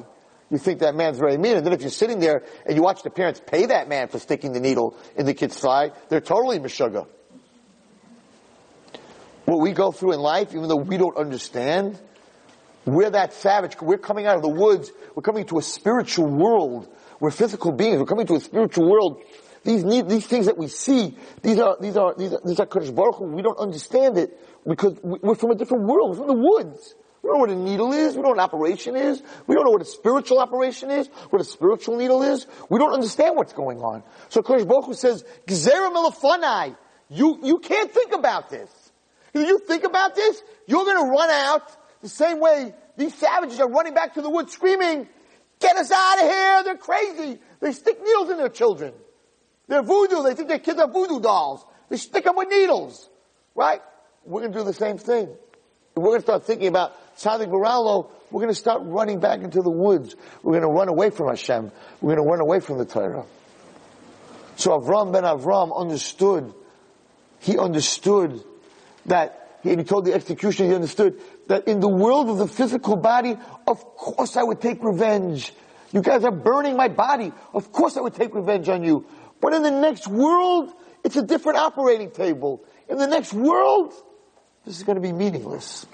you think that man's very mean. And then if you're sitting there and you watch the parents pay that man for sticking the needle in the kid's thigh, they're totally meshuggah. What we go through in life, even though we don't understand, we're that savage. We're coming out of the woods. We're coming to a spiritual world. We're physical beings. We're coming to a spiritual world. These need, these things that we see, these are, these are, these are, these are Kadosh Baruch Hu. We don't understand it because we're from a different world. We're from the woods. We don't know what a needle is. We don't know what an operation is. We don't know what a spiritual operation is, what a spiritual needle is. We don't understand what's going on. So Kadosh Baruch Hu says, Gzera. You, you can't think about this. If you think about this, you're gonna run out the same way these savages are running back to the woods screaming, get us out of here, they're crazy. They stick needles in their children. They're voodoo, they think their kids are voodoo dolls. They stick them with needles. Right? We're gonna do the same thing. We're gonna start thinking about Tzaddik Baralo, we're going to start running back into the woods. We're going to run away from Hashem. We're going to run away from the Torah. So Avram ben Avram understood, he understood that, and he told the executioner, he understood that in the world of the physical body, of course I would take revenge. You guys are burning my body. Of course I would take revenge on you. But in the next world, it's a different operating table. In the next world, this is going to be meaningless.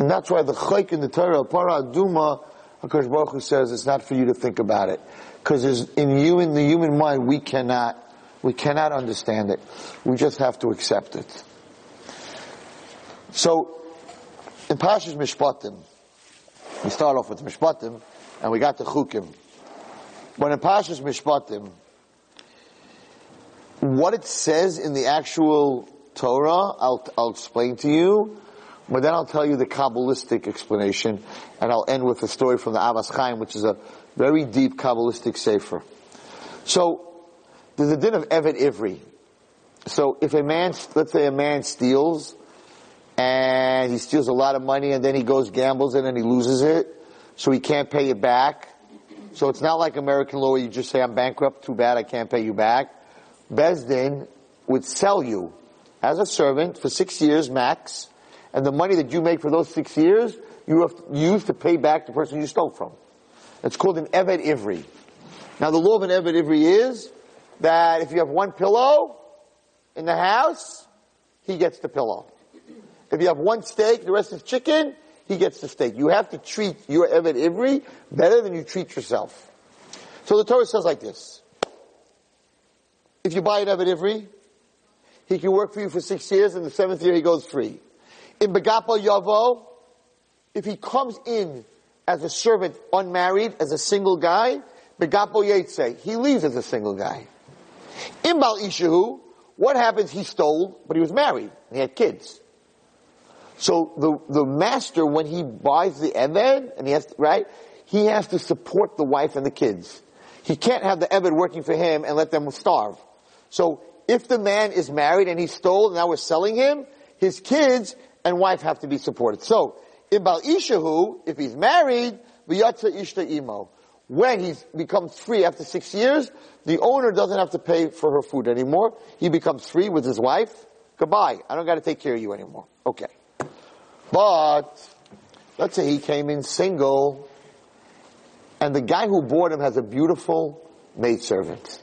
And that's why the chayk in the Torah, para aduma, HaKadosh Baruch Hu says it's not for you to think about it. Because in you, in the human mind, we cannot, we cannot understand it. We just have to accept it. So, in Pashas Mishpatim, we start off with Mishpatim, and we got the Chukim. But in Pashas Mishpatim, what it says in the actual Torah, I'll, I'll explain to you, but then I'll tell you the Kabbalistic explanation, and I'll end with a story from the Avos Chaim, which is a very deep Kabbalistic sefer. So, there's a din of Eved Ivri. So, if a man, let's say a man steals, and he steals a lot of money, and then he goes gambles it, and he loses it, so he can't pay it back. So it's not like American law you just say, I'm bankrupt, too bad, I can't pay you back. Besdin would sell you as a servant for six years max, and the money that you make for those six years, you have to use to pay back the person you stole from. It's called an Eved Ivri. Now the law of an Eved Ivri is that if you have one pillow in the house, he gets the pillow. If you have one steak, the rest is chicken, he gets the steak. You have to treat your Eved Ivri better than you treat yourself. So the Torah says like this. If you buy an Eved Ivri, he can work for you for six years and the seventh year he goes free in Begapo Yavo, if he comes in as a servant unmarried, as a single guy, Begapo Yetze, he leaves as a single guy. In Bal Ishahu, what happens? He stole, but he was married, and he had kids. So the, the master, when he buys the Eved, and he has to, right, he has to support the wife and the kids. He can't have the Eved working for him and let them starve. So if the man is married and he stole, and now we're selling him, his kids and wife have to be supported. So, in Bal Ishahu, if he's married, v'yatza ishta imo. When he becomes free after six years, the owner doesn't have to pay for her food anymore. He becomes free with his wife. Goodbye. I don't got to take care of you anymore. Okay. But, let's say he came in single, and the guy who bought him has a beautiful maidservant.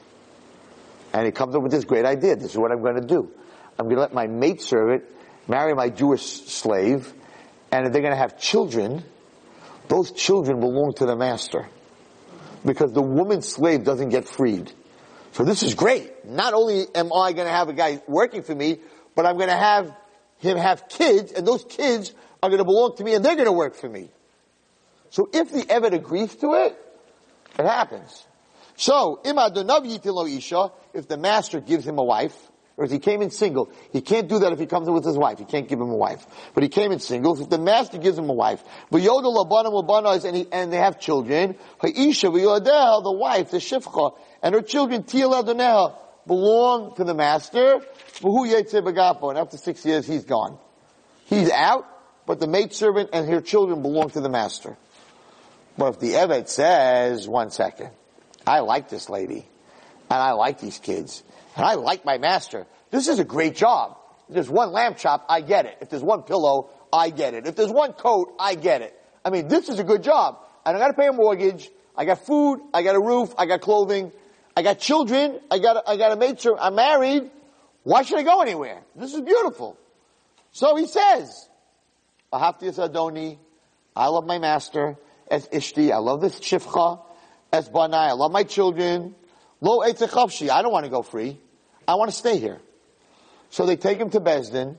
And he comes up with this great idea. This is what I'm going to do. I'm going to let my maidservant marry my Jewish slave, and if they're going to have children, those children belong to the master. Because the woman slave doesn't get freed. So this is great. Not only am I going to have a guy working for me, but I'm going to have him have kids, and those kids are going to belong to me, and they're going to work for me. So if the Eved agrees to it, it happens. So, if the master gives him a wife, or if he came in single, he can't do that if he comes in with his wife. He can't give him a wife. But he came in single. If the master gives him a wife, and, he, and they have children, the wife, the shifcha, and her children, belong to the master, and after six years he's gone. He's out, but the maidservant and her children belong to the master. But if the Eved says, one second, I like this lady, and I like these kids, and I like my master. This is a great job. If there's one lamb chop, I get it. If there's one pillow, I get it. If there's one coat, I get it. I mean, this is a good job. I don't gotta pay a mortgage. I got food. I got a roof. I got clothing. I got children. I got a, I got a servant. I'm married. Why should I go anywhere? This is beautiful. So he says, Adoni, I love my master. As Ishti, I love this shifcha. As Banai, I love my children. Lo I don't want to go free. I want to stay here. So they take him to Besdin,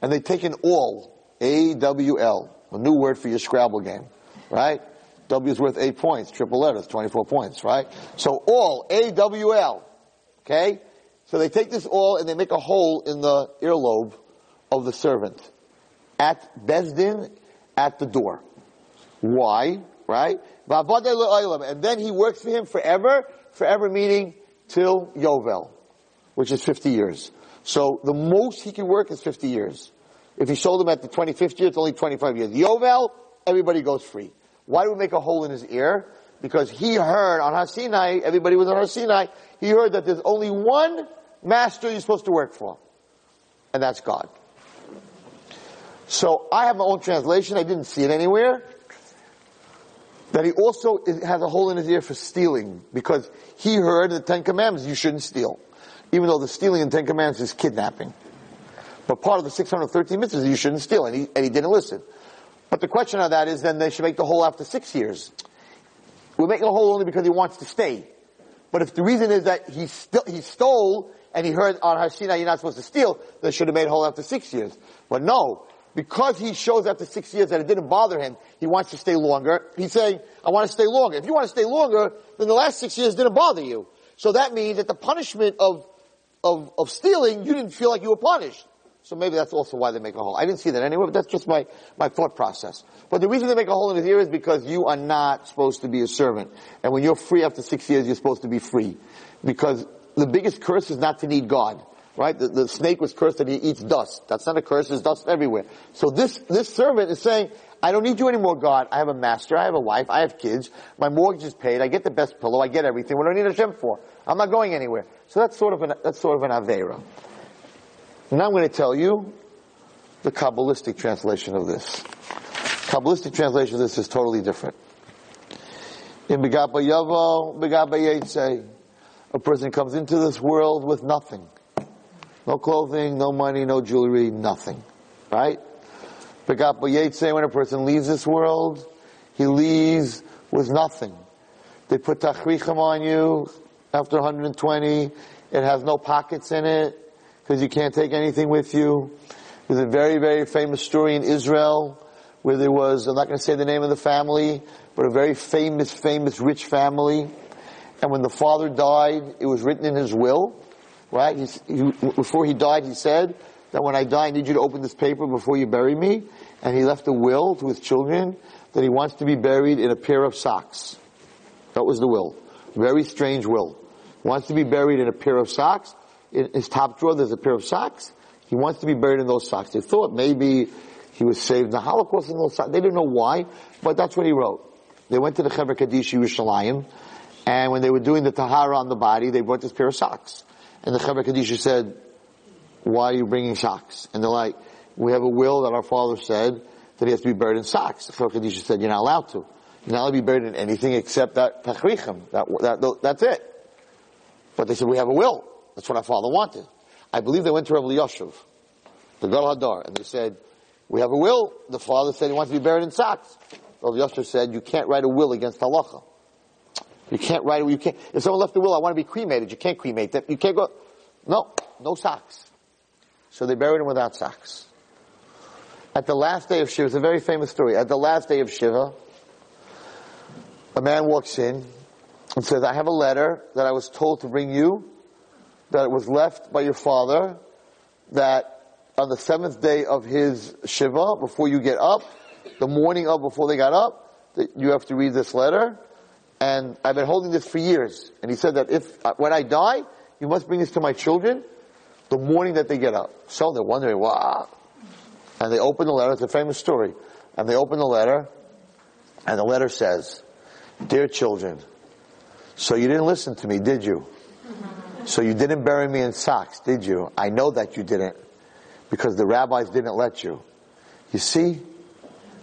and they take an all, A-W-L, a new word for your Scrabble game, right? W is worth eight points, triple letters, 24 points, right? So all, A-W-L, okay? So they take this all and they make a hole in the earlobe of the servant at Besdin at the door. Why? Right? And then he works for him forever, forever meaning till Yovel which is 50 years. So the most he can work is 50 years. If he sold them at the 25th year, it's only 25 years. Yovel, everybody goes free. Why do we make a hole in his ear? Because he heard on Har Sinai, everybody was on Har Sinai, he heard that there's only one master you're supposed to work for. And that's God. So I have my own translation, I didn't see it anywhere. That he also has a hole in his ear for stealing, because he heard the Ten Commandments, you shouldn't steal even though the stealing in Ten Commandments is kidnapping. But part of the 613 mitzvahs is you shouldn't steal, and he, and he didn't listen. But the question of that is then they should make the hole after six years. We're making a hole only because he wants to stay. But if the reason is that he, st- he stole and he heard on Har Sinai you're not supposed to steal, they should have made a whole after six years. But no, because he shows after six years that it didn't bother him, he wants to stay longer. He's saying, I want to stay longer. If you want to stay longer, then the last six years didn't bother you. So that means that the punishment of of, of stealing, you didn't feel like you were punished. So maybe that's also why they make a hole. I didn't see that anywhere, but that's just my, my thought process. But the reason they make a hole in his ear is because you are not supposed to be a servant. And when you're free after six years, you're supposed to be free. Because the biggest curse is not to need God. Right? The, the snake was cursed that he eats dust. That's not a curse, there's dust everywhere. So this, this servant is saying, I don't need you anymore, God. I have a master, I have a wife, I have kids, my mortgage is paid, I get the best pillow, I get everything. What do I need a Hashem for? I'm not going anywhere. So that's sort of an, that's sort of an Avera. Now I'm going to tell you the Kabbalistic translation of this. Kabbalistic translation of this is totally different. In Begapa Yavo, Yetze, a person comes into this world with nothing. No clothing, no money, no jewelry, nothing. Right? Begapa Yetze, when a person leaves this world, he leaves with nothing. They put tachrichim on you, after 120. It has no pockets in it because you can't take anything with you. There's a very, very famous story in Israel where there was, I'm not going to say the name of the family, but a very famous, famous rich family. And when the father died, it was written in his will, right? He, before he died, he said that when I die, I need you to open this paper before you bury me. And he left a will to his children that he wants to be buried in a pair of socks. That was the will. Very strange will. Wants to be buried in a pair of socks. In his top drawer, there's a pair of socks. He wants to be buried in those socks. They thought maybe he was saved in the Holocaust in those socks. They didn't know why, but that's what he wrote. They went to the Chevra Kaddish Yerushalayim, and when they were doing the Tahara on the body, they brought this pair of socks. And the Chevra Kaddish said, why are you bringing socks? And they're like, we have a will that our father said that he has to be buried in socks. The Chevra Kaddish said, you're not allowed to. You're not allowed to be buried in anything except that tachrichem. That, that, that's it. But they said, we have a will. That's what our father wanted. I believe they went to Rabbi Yoshev, the Gadol Hadar, and they said, we have a will. The father said he wants to be buried in socks. Rabbi Yoshev said, you can't write a will against halacha. You can't write it. You can't. If someone left a will, I want to be cremated. You can't cremate them. You can't go. No, no socks. So they buried him without socks. At the last day of Shiva, it's a very famous story. At the last day of Shiva, a man walks in and says, I have a letter that I was told to bring you, that it was left by your father, that on the seventh day of his Shiva, before you get up, the morning of before they got up, that you have to read this letter. And I've been holding this for years. And he said that if, uh, when I die, you must bring this to my children the morning that they get up. So they're wondering, wow. And they open the letter, it's a famous story. And they open the letter, and the letter says, Dear children, so you didn't listen to me, did you? So you didn't bury me in socks, did you? I know that you didn't, because the rabbis didn't let you. You see,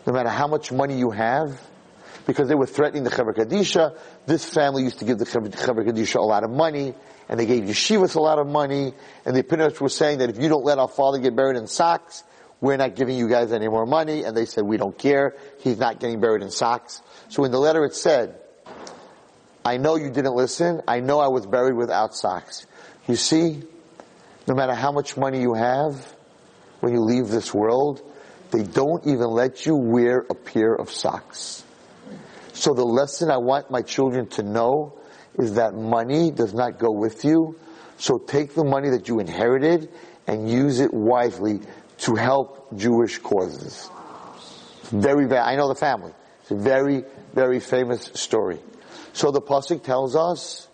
no matter how much money you have, because they were threatening the Chevra Kadisha, this family used to give the Chevra Kadisha a lot of money, and they gave yeshivas a lot of money, and the opinions were saying that if you don't let our father get buried in socks, we're not giving you guys any more money, and they said, we don't care, he's not getting buried in socks. So in the letter it said, I know you didn't listen, I know I was buried without socks. You see, no matter how much money you have, when you leave this world, they don't even let you wear a pair of socks. So the lesson I want my children to know is that money does not go with you. So take the money that you inherited and use it wisely to help Jewish causes. Very, very, I know the family. It's a very, very famous story. So the Pasuk tells us,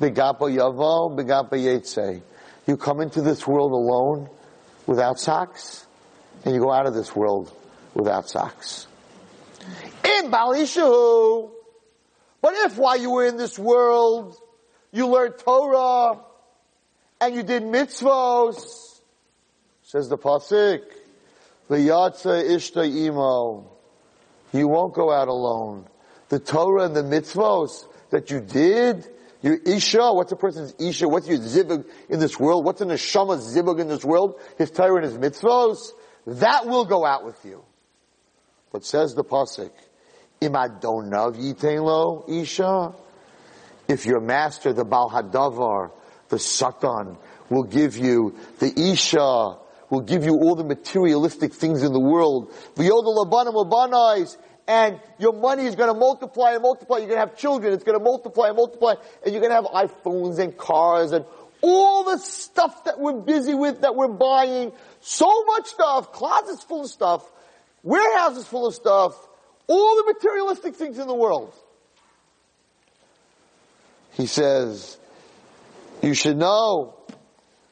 Begapa Yavo, Begapa Yetze. You come into this world alone without socks, and you go out of this world without socks. In Balishu, but if while you were in this world, you learned Torah, and you did mitzvos, says the Pasuk, V'yatza ishta imo, you won't go out alone. The Torah and the mitzvos that you did, your Isha, what's a person's Isha, what's your zibug in this world, what's an Neshama's zibug in this world, his Torah and his mitzvos, that will go out with you. But says the Pasuk, Imadonav yitenlo Isha, if your master, the Baal Hadavar, the Satan, will give you the Isha, will give you all the materialistic things in the world. And your money is going to multiply and multiply. You're going to have children. It's going to multiply and multiply. And you're going to have iPhones and cars and all the stuff that we're busy with, that we're buying. So much stuff. Closets full of stuff. Warehouses full of stuff. All the materialistic things in the world. He says, you should know,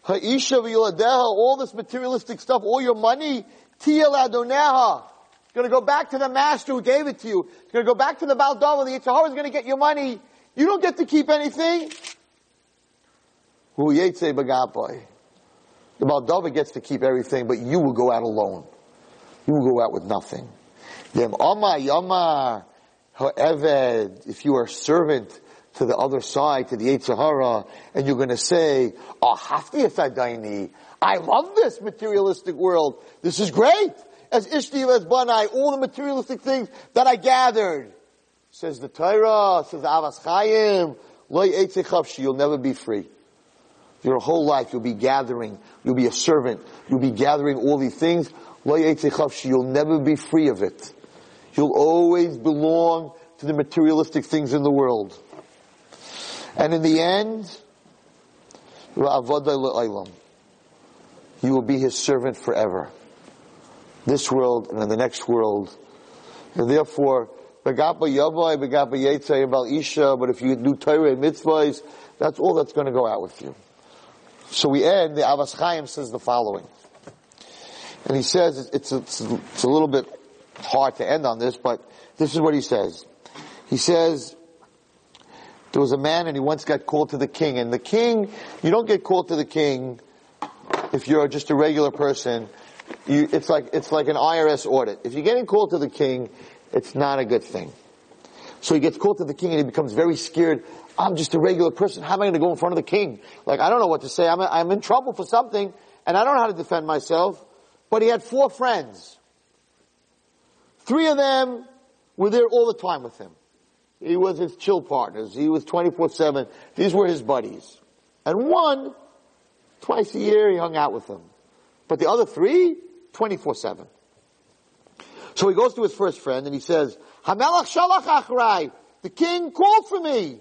Ha'isha all this materialistic stuff, all your money, tiyel adoneha. It's gonna go back to the master who gave it to you. It's gonna go back to the Baal Davar, the Yetzer Hara is gonna get your money. You don't get to keep anything. Hu yetze bagapai. The Baal Davar gets to keep everything, but you will go out alone. You will go out with nothing. If you are a servant to the other side, to the Yetzer Hara, and you're gonna say, Oh, I love this materialistic world. This is great. As Ishti as Banai, all the materialistic things that I gathered. Says the Torah, says Avas Chaim, you'll never be free. Your whole life you'll be gathering, you'll be a servant, you'll be gathering all these things. You'll never be free of it. You'll always belong to the materialistic things in the world. And in the end, you will be his servant forever. This world and in the next world. And therefore, but if you do Torah and mitzvahs, that's all that's going to go out with you. So we end, the Avas Chaim says the following. And he says, it's, it's, it's a little bit hard to end on this, but this is what he says. He says, there was a man and he once got called to the king. And the king, you don't get called to the king if you're just a regular person. You, it's like, it's like an IRS audit. If you're getting called to the king, it's not a good thing. So he gets called to the king and he becomes very scared. I'm just a regular person. How am I going to go in front of the king? Like, I don't know what to say. I'm, I'm in trouble for something and I don't know how to defend myself. But he had four friends. Three of them were there all the time with him. He was his chill partners. He was 24-7. These were his buddies. And one, twice a year, he hung out with them. But the other three, 24-7. So he goes to his first friend and he says, Hamelach shalach achrai. The king called for me.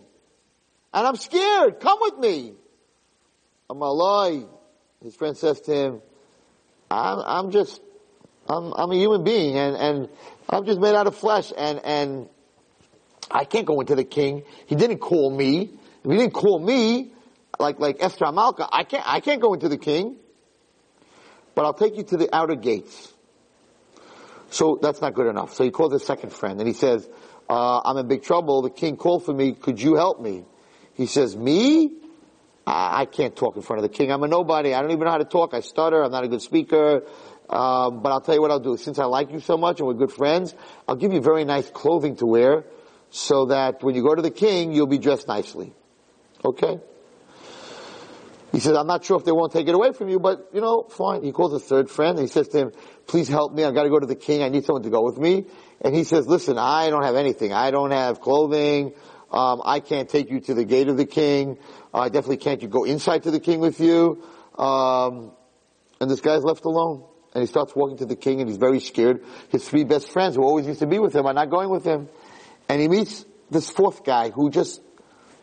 And I'm scared. Come with me. Amalai. His friend says to him, I'm, I'm just, I'm, I'm a human being and, and I'm just made out of flesh and, and I can't go into the king. He didn't call me. If he didn't call me, like, like Esther Amalka, I can't, I can't go into the king. But I'll take you to the outer gates. So that's not good enough. So he calls his second friend and he says, uh, I'm in big trouble. The king called for me. Could you help me? He says, me? I, can't talk in front of the king. I'm a nobody. I don't even know how to talk. I stutter. I'm not a good speaker. Um, but I'll tell you what I'll do. Since I like you so much and we're good friends, I'll give you very nice clothing to wear so that when you go to the king, you'll be dressed nicely. Okay? He says, I'm not sure if they won't take it away from you, but, you know, fine. He calls a third friend and he says to him, please help me. I've got to go to the king. I need someone to go with me. And he says, listen, I don't have anything. I don't have clothing. Um, I can't take you to the gate of the king. I definitely can't you go inside to the king with you. Um, and this guy's left alone. And he starts walking to the king and he's very scared. His three best friends who always used to be with him are not going with him. And he meets this fourth guy who just,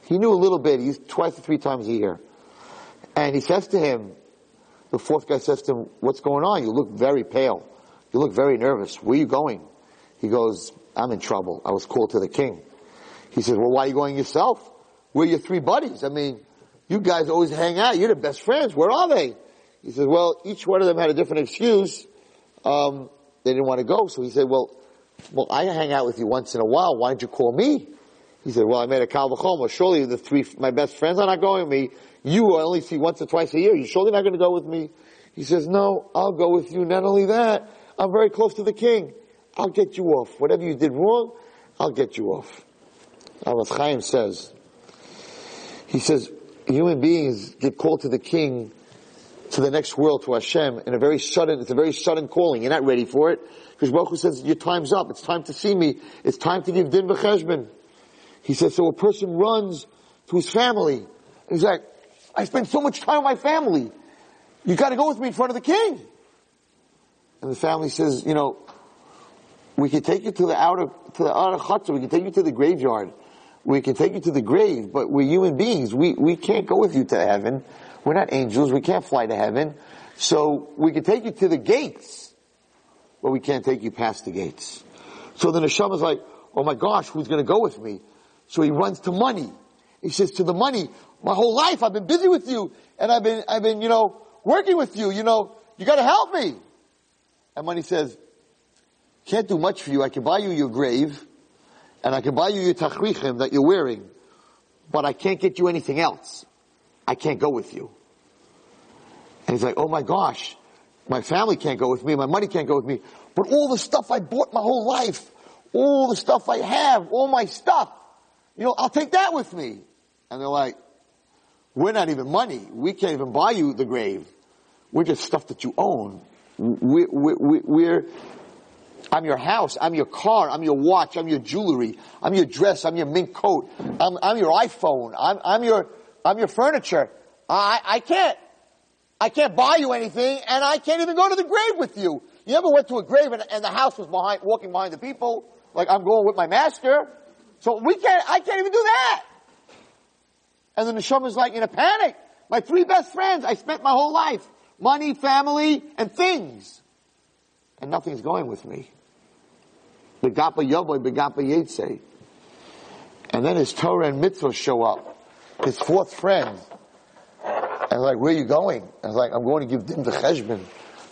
he knew a little bit. He's twice or three times a year. And he says to him, the fourth guy says to him, what's going on? You look very pale. You look very nervous. Where are you going? He goes, I'm in trouble. I was called to the king. He says, well, why are you going yourself? We're your three buddies. I mean, you guys always hang out. You're the best friends. Where are they? He says, well, each one of them had a different excuse. Um, they didn't want to go. So he said, well, well, I hang out with you once in a while. Why didn't you call me? He said, well, I made a kal v'chomer. Surely the three, my best friends are not going with me. You I only see once or twice a year. You're surely not going to go with me. He says, no, I'll go with you. Not only that, I'm very close to the king. I'll get you off. Whatever you did wrong, I'll get you off. Al Chaim says, he says, human beings get called to the king, to the next world, to Hashem, in a very sudden, it's a very sudden calling. You're not ready for it. Because Baruch says, your time's up. It's time to see me. It's time to give din v'cheshbon. He says, so a person runs to his family. He's like, I spend so much time with my family. You gotta go with me in front of the king. And the family says, you know, we can take you to the outer, to the outer chutzah. We can take you to the graveyard. We can take you to the grave, but we're human beings. We, we can't go with you to heaven. We're not angels. We can't fly to heaven. So we can take you to the gates, but we can't take you past the gates. So the neshama's like, oh my gosh, who's gonna go with me? So he runs to money. He says to the money, my whole life I've been busy with you and I've been, I've been, you know, working with you, you know, you gotta help me. And money says, can't do much for you. I can buy you your grave and I can buy you your tachrichim that you're wearing, but I can't get you anything else. I can't go with you. And he's like, oh my gosh, my family can't go with me, my money can't go with me, but all the stuff I bought my whole life, all the stuff I have, all my stuff, you know, I'll take that with me. And they're like, we're not even money. We can't even buy you the grave. We're just stuff that you own. We're, we're, we're, I'm your house. I'm your car. I'm your watch. I'm your jewelry. I'm your dress. I'm your mink coat. I'm, I'm your iPhone. I'm, I'm your, I'm your furniture. I, I can't, I can't buy you anything and I can't even go to the grave with you. You ever went to a grave and, and the house was behind, walking behind the people? Like I'm going with my master. So we can't, I can't even do that. And then the neshama's like in a panic. My three best friends, I spent my whole life. Money, family, and things. And nothing's going with me. Begapa Yoboy, Begapa Yetze. And then his Torah and mitzvah show up. His fourth friend. And like, where are you going? I was like, I'm going to give din v'cheshbon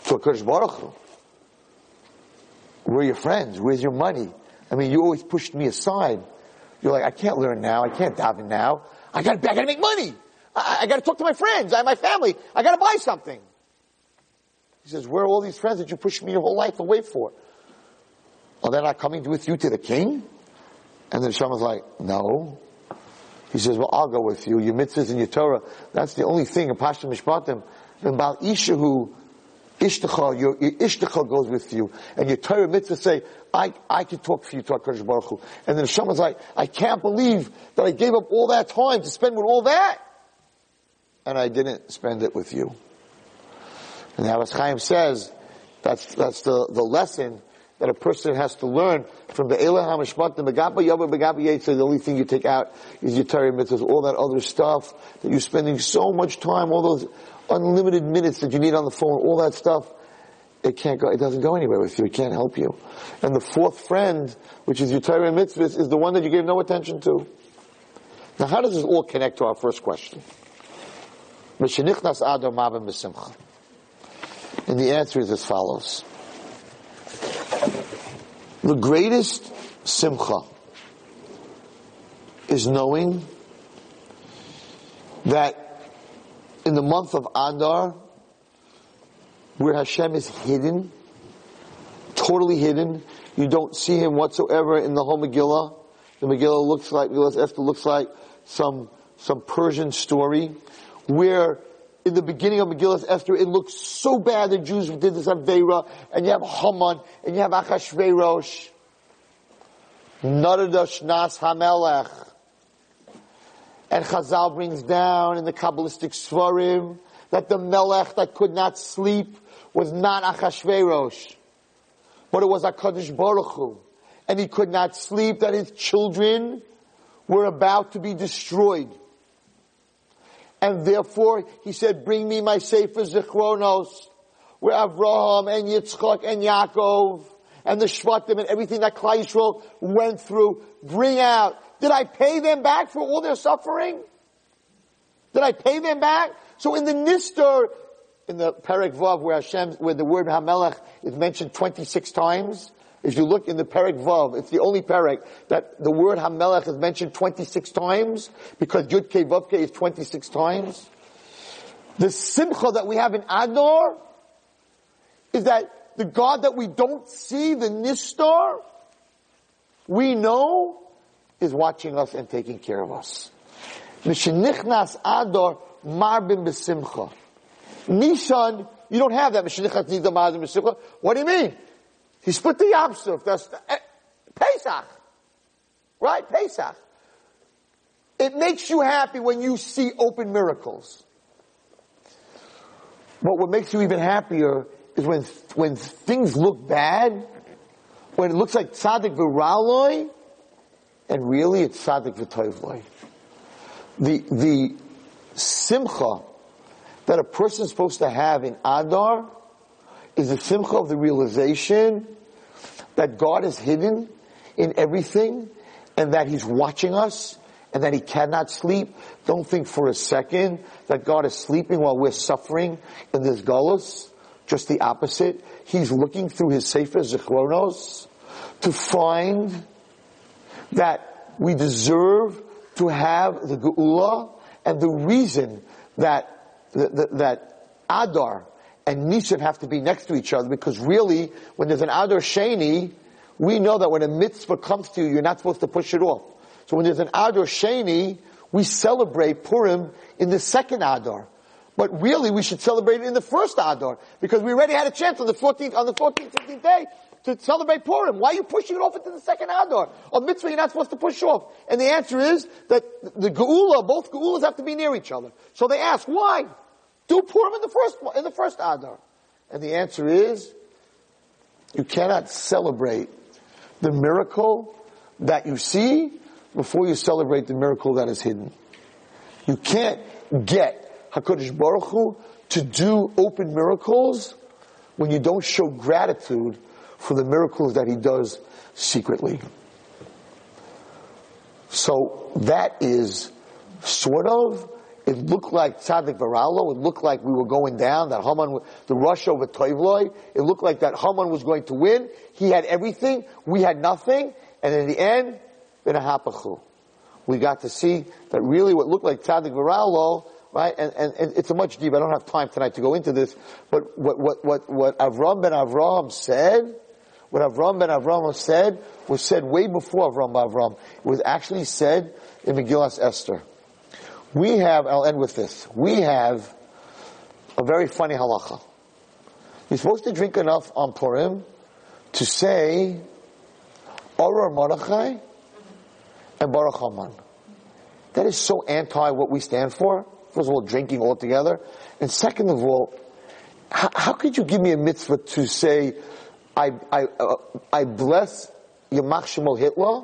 to HaKadosh Baruch Hu. We're your friends. Where's your money? I mean, you always pushed me aside. You're like, I can't learn now. I can't daven now. I gotta, I gotta make money. I, I gotta talk to my friends. I have my family. I gotta buy something. He says, where are all these friends that you pushed me your whole life away for? Are they not coming with you to the king? And the then Shama's like, no. He says, well, I'll go with you. Your mitzvahs and your Torah, that's the only thing in Pasha Mishpatim. And Baal Ishahu, Ishtacha, your, your Ishtacha goes with you. And your Torah mitzvah say, I, I can talk for you to HaKadosh Baruch Hu. And the neshama's like, I can't believe that I gave up all that time to spend with all that. And I didn't spend it with you. And the Abbas Chaim says, that's, that's the, the lesson that a person has to learn from the Elah HaMishpat, the Megapa Yavah, Megapa Yetzah, the only thing you take out is your Torah mitzvahs, all that other stuff that you're spending so much time, all those unlimited minutes that you need on the phone, all that stuff, it can't go, it doesn't go anywhere with you, it can't help you. And the fourth friend, which is your Torah mitzvahs, is the one that you gave no attention to. Now how does this all connect to our first question? And the answer is as follows. The greatest simcha is knowing that in the month of Adar, where Hashem is hidden, totally hidden, you don't see him whatsoever in the whole Megillah. The Megillah looks like, Megillah Esther looks like some, some Persian story, where in the beginning of Megillah Esther, it looks so bad the Jews did this on Avera, and you have Haman, and you have Achashverosh, Naradash Nas Hamelech, and Chazal brings down in the Kabbalistic Svarim that the Melech that could not sleep was not Achashverosh, but it was HaKadosh Baruch Hu. And he could not sleep that his children were about to be destroyed. And therefore, he said, bring me my Sefer Zichronos, where Avraham and Yitzchak and Yaakov and the Shvatim and everything that Klal Yisrael went through, bring out. Did I pay them back for all their suffering? Did I pay them back? So in the Nistar, in the Perek Vav, where Hashem, where the word Hamelech is mentioned 26 times, if you look in the Perek Vav, it's the only Perek that the word Hamelech is mentioned 26 times, because Yud Ke Vav is 26 times. The Simcha that we have in Adar is that the God that we don't see, the Nistar, we know is watching us and taking care of us. Mishenichnas Adar Marbin B'Simcha. Nishan, you don't have that. Marbin B'Simcha. What do you mean? He split the Yamsuf. That's the, eh, Pesach. Right? Pesach. It makes you happy when you see open miracles. But what makes you even happier is when, when things look bad, when it looks like tzaddik v'raloi, and really it's tzaddik v'toivloi. The, the simcha that a person is supposed to have in Adar is the simcha of the realization that God is hidden in everything and that He's watching us and that He cannot sleep. Don't think for a second that God is sleeping while we're suffering in this gullus. Just the opposite. He's looking through His Sefer Zichronos to find that we deserve to have the Geula and the reason that that, that Adar and Nissan have to be next to each other because really, when there's an Adar Sheni, we know that when a mitzvah comes to you, you're not supposed to push it off. So when there's an Adar Sheni, we celebrate Purim in the second Adar. But really, we should celebrate it in the first Adar because we already had a chance on the 14th, on the 14th, 15th day to celebrate Purim. Why are you pushing it off into the second Adar? A mitzvah you're not supposed to push off. And the answer is that the Geula, both Geulas have to be near each other. So they ask, why? Do Purim in the first, in the first Adar. And the answer is, you cannot celebrate the miracle that you see before you celebrate the miracle that is hidden. You can't get HaKadosh Baruch Hu to do open miracles when you don't show gratitude for the miracles that he does secretly. So that is sort of It looked like Tzaddik Varalo. It looked like we were going down, that Haman, the rush over Toivloi. It looked like that Haman was going to win. He had everything. We had nothing. And in the end, Binahapachu. We got to see that really what looked like Tzaddik Varalo, right? And, and, and it's a much deeper, I don't have time tonight to go into this, but what, what, what, what Avram ben Avraham said, what Avram ben Avram said was said way before Avram ben Avram. It was actually said in Megillas Esther. We have, I'll end with this, we have a very funny halacha. You're supposed to drink enough on Purim to say Oror Mordechai and Baruch Haman. That is so anti what we stand for. First of all, drinking altogether. And second of all, how, how could you give me a mitzvah to say, I, I, uh, I bless Yamach Shemol Hitler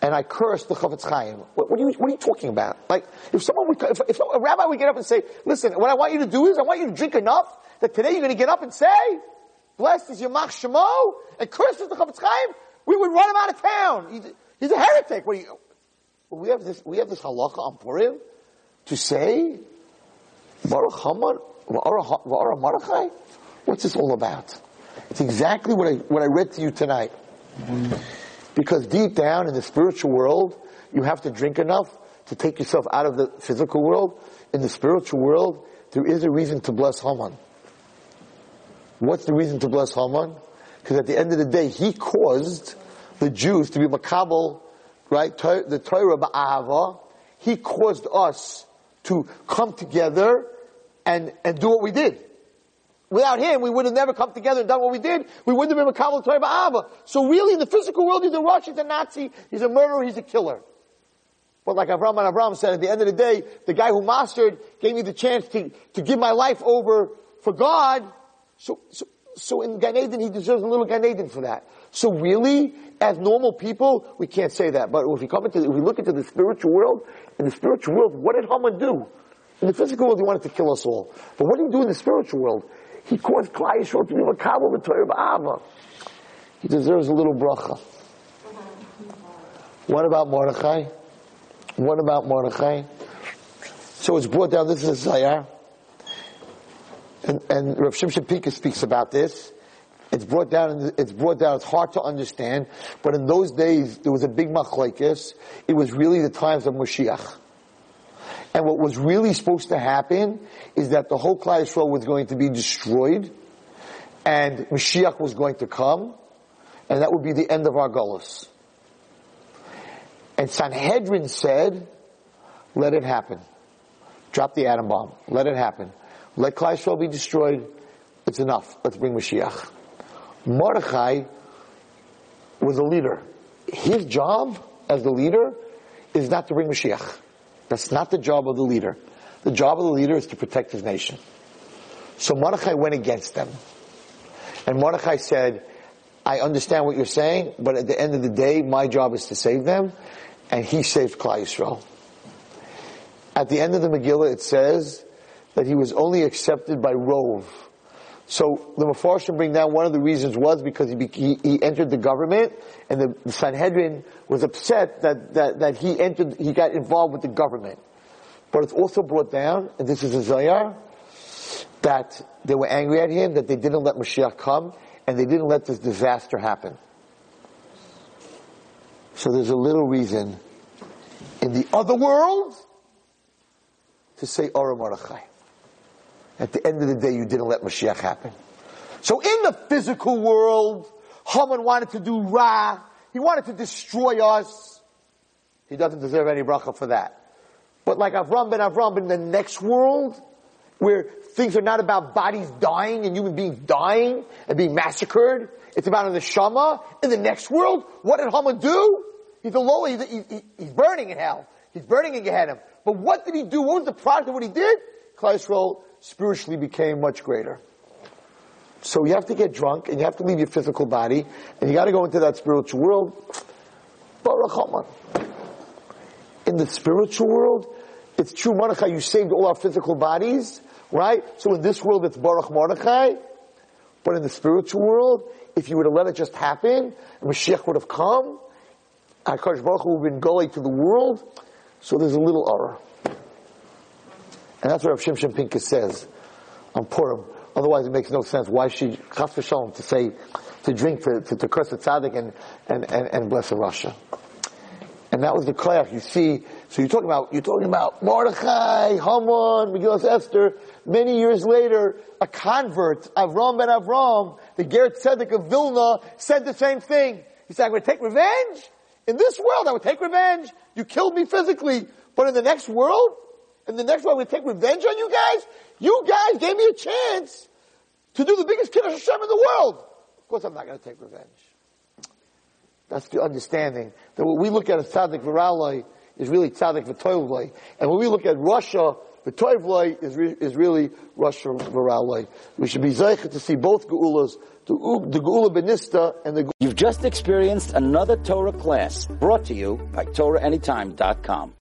and I curse the Chafetz Chaim. What, what, are you, what are you talking about? Like, if someone if, if a rabbi would get up and say, listen, what I want you to do is I want you to drink enough that today you're going to get up and say, blessed is Yamach Shemo and cursed is the Chafetz Chaim, we would run him out of town. He's, he's a heretic. What you, we have this, we have this halacha on Purim to say, Baruch Haman, Va'ara Mordechai? What's this all about? It's exactly what I, what I read to you tonight. Because deep down in the spiritual world, you have to drink enough to take yourself out of the physical world. In the spiritual world, there is a reason to bless Haman. What's the reason to bless Haman? Because at the end of the day, he caused the Jews to be makabel, right? The Torah ba'ahava. He caused us to come together and, and do what we did. Without him, we would have never come together and done what we did. We wouldn't have been makabel Torah ba'ahava. So really, in the physical world, he's a rush, he's a Nazi, he's a murderer, he's a killer. But like Avram ben Avram said, at the end of the day, the guy who mastered gave me the chance to, to give my life over for God. So, so, so in Gan Eden, he deserves a little Gan Eden for that. So really, as normal people, we can't say that. But if we come into, if we look into the spiritual world, in the spiritual world, what did Haman do? In the physical world, he wanted to kill us all. But what did he do in the spiritual world? He caused Klal Yisrael to be makabel the Torah ba'ahava. He deserves a little bracha. What about Mordechai? What about Mordechai? So it's brought down, this is a Zayar. And, and Rav Shimshon Pincus speaks about this. It's brought down, it's brought down, it's hard to understand, but in those days, there was a big machlekes. It was really the times of Mashiach. And what was really supposed to happen is that the whole Klal Yisrael was going to be destroyed, and Mashiach was going to come, and that would be the end of our gullus. And Sanhedrin said, let it happen. Drop the atom bomb. Let it happen. Let Klal be destroyed. It's enough. Let's bring Mashiach. Mordechai was a leader. His job as the leader is not to bring Mashiach. That's not the job of the leader. The job of the leader is to protect his nation. So Mordechai went against them. And Mordechai said, I understand what you're saying, but at the end of the day, my job is to save them. And he saved Klal Yisrael. At the end of the Megillah, it says that he was only accepted by Rove. So the Mepharshim bring down one of the reasons was because he, he, he entered the government and the, the Sanhedrin was upset that, that, that he entered, he got involved with the government. But it's also brought down, and this is a Zayar, that they were angry at him, that they didn't let Mashiach come, and they didn't let this disaster happen. So there's a little reason in the other world to say Ora Mordechai. At the end of the day, you didn't let Mashiach happen. So in the physical world, Haman wanted to do Ra. He wanted to destroy us. He doesn't deserve any bracha for that. But like Avram ben Avram, in the next world, where things are not about bodies dying and human beings dying and being massacred, it's about an neshama. In the next world, what did Haman do? He's a low, he's, he, he's burning in hell. He's burning in Gehenna. But what did he do? What was the product of what he did? Yisrael spiritually became much greater. So you have to get drunk and you have to leave your physical body and you got to go into that spiritual world. Baruch. In the spiritual world, it's true, Mordechai, you saved all our physical bodies, right? So in this world, it's Baruch Mordechai. But in the spiritual world, if you were to let it just happen, Mashiach would have come, HaKadosh Baruch Hu been going to the world, so there's a little error. And that's what Rav Shimshon Pincus says on Purim. Otherwise, it makes no sense. Why she chas v'shalom to say to drink to, to, to curse a tzaddik and, and, and, and bless a rasha. And that was the koyach. You see, so you're talking about you're talking about Mordechai, Haman, Megillah Esther. Many years later, a convert, Avram ben Avram, the Ger Tzedek of Vilna, said the same thing. He said, "I'm going to take revenge in this world. I would take revenge. You killed me physically, but in the next world, in the next world, I would take revenge on you guys. You guys gave me a chance to do the biggest kiddush Hashem in the world. Of course, I'm not going to take revenge." That's the understanding that what we look at as tzaddik v'ralai is really tzaddik v'toivlai, and when we look at rasha, v'toivlai is, re- is really rasha v'ralai. We should be zeichet to see both geulas, the geula benista and the You've just experienced another Torah class brought to you by TorahAnytime.com.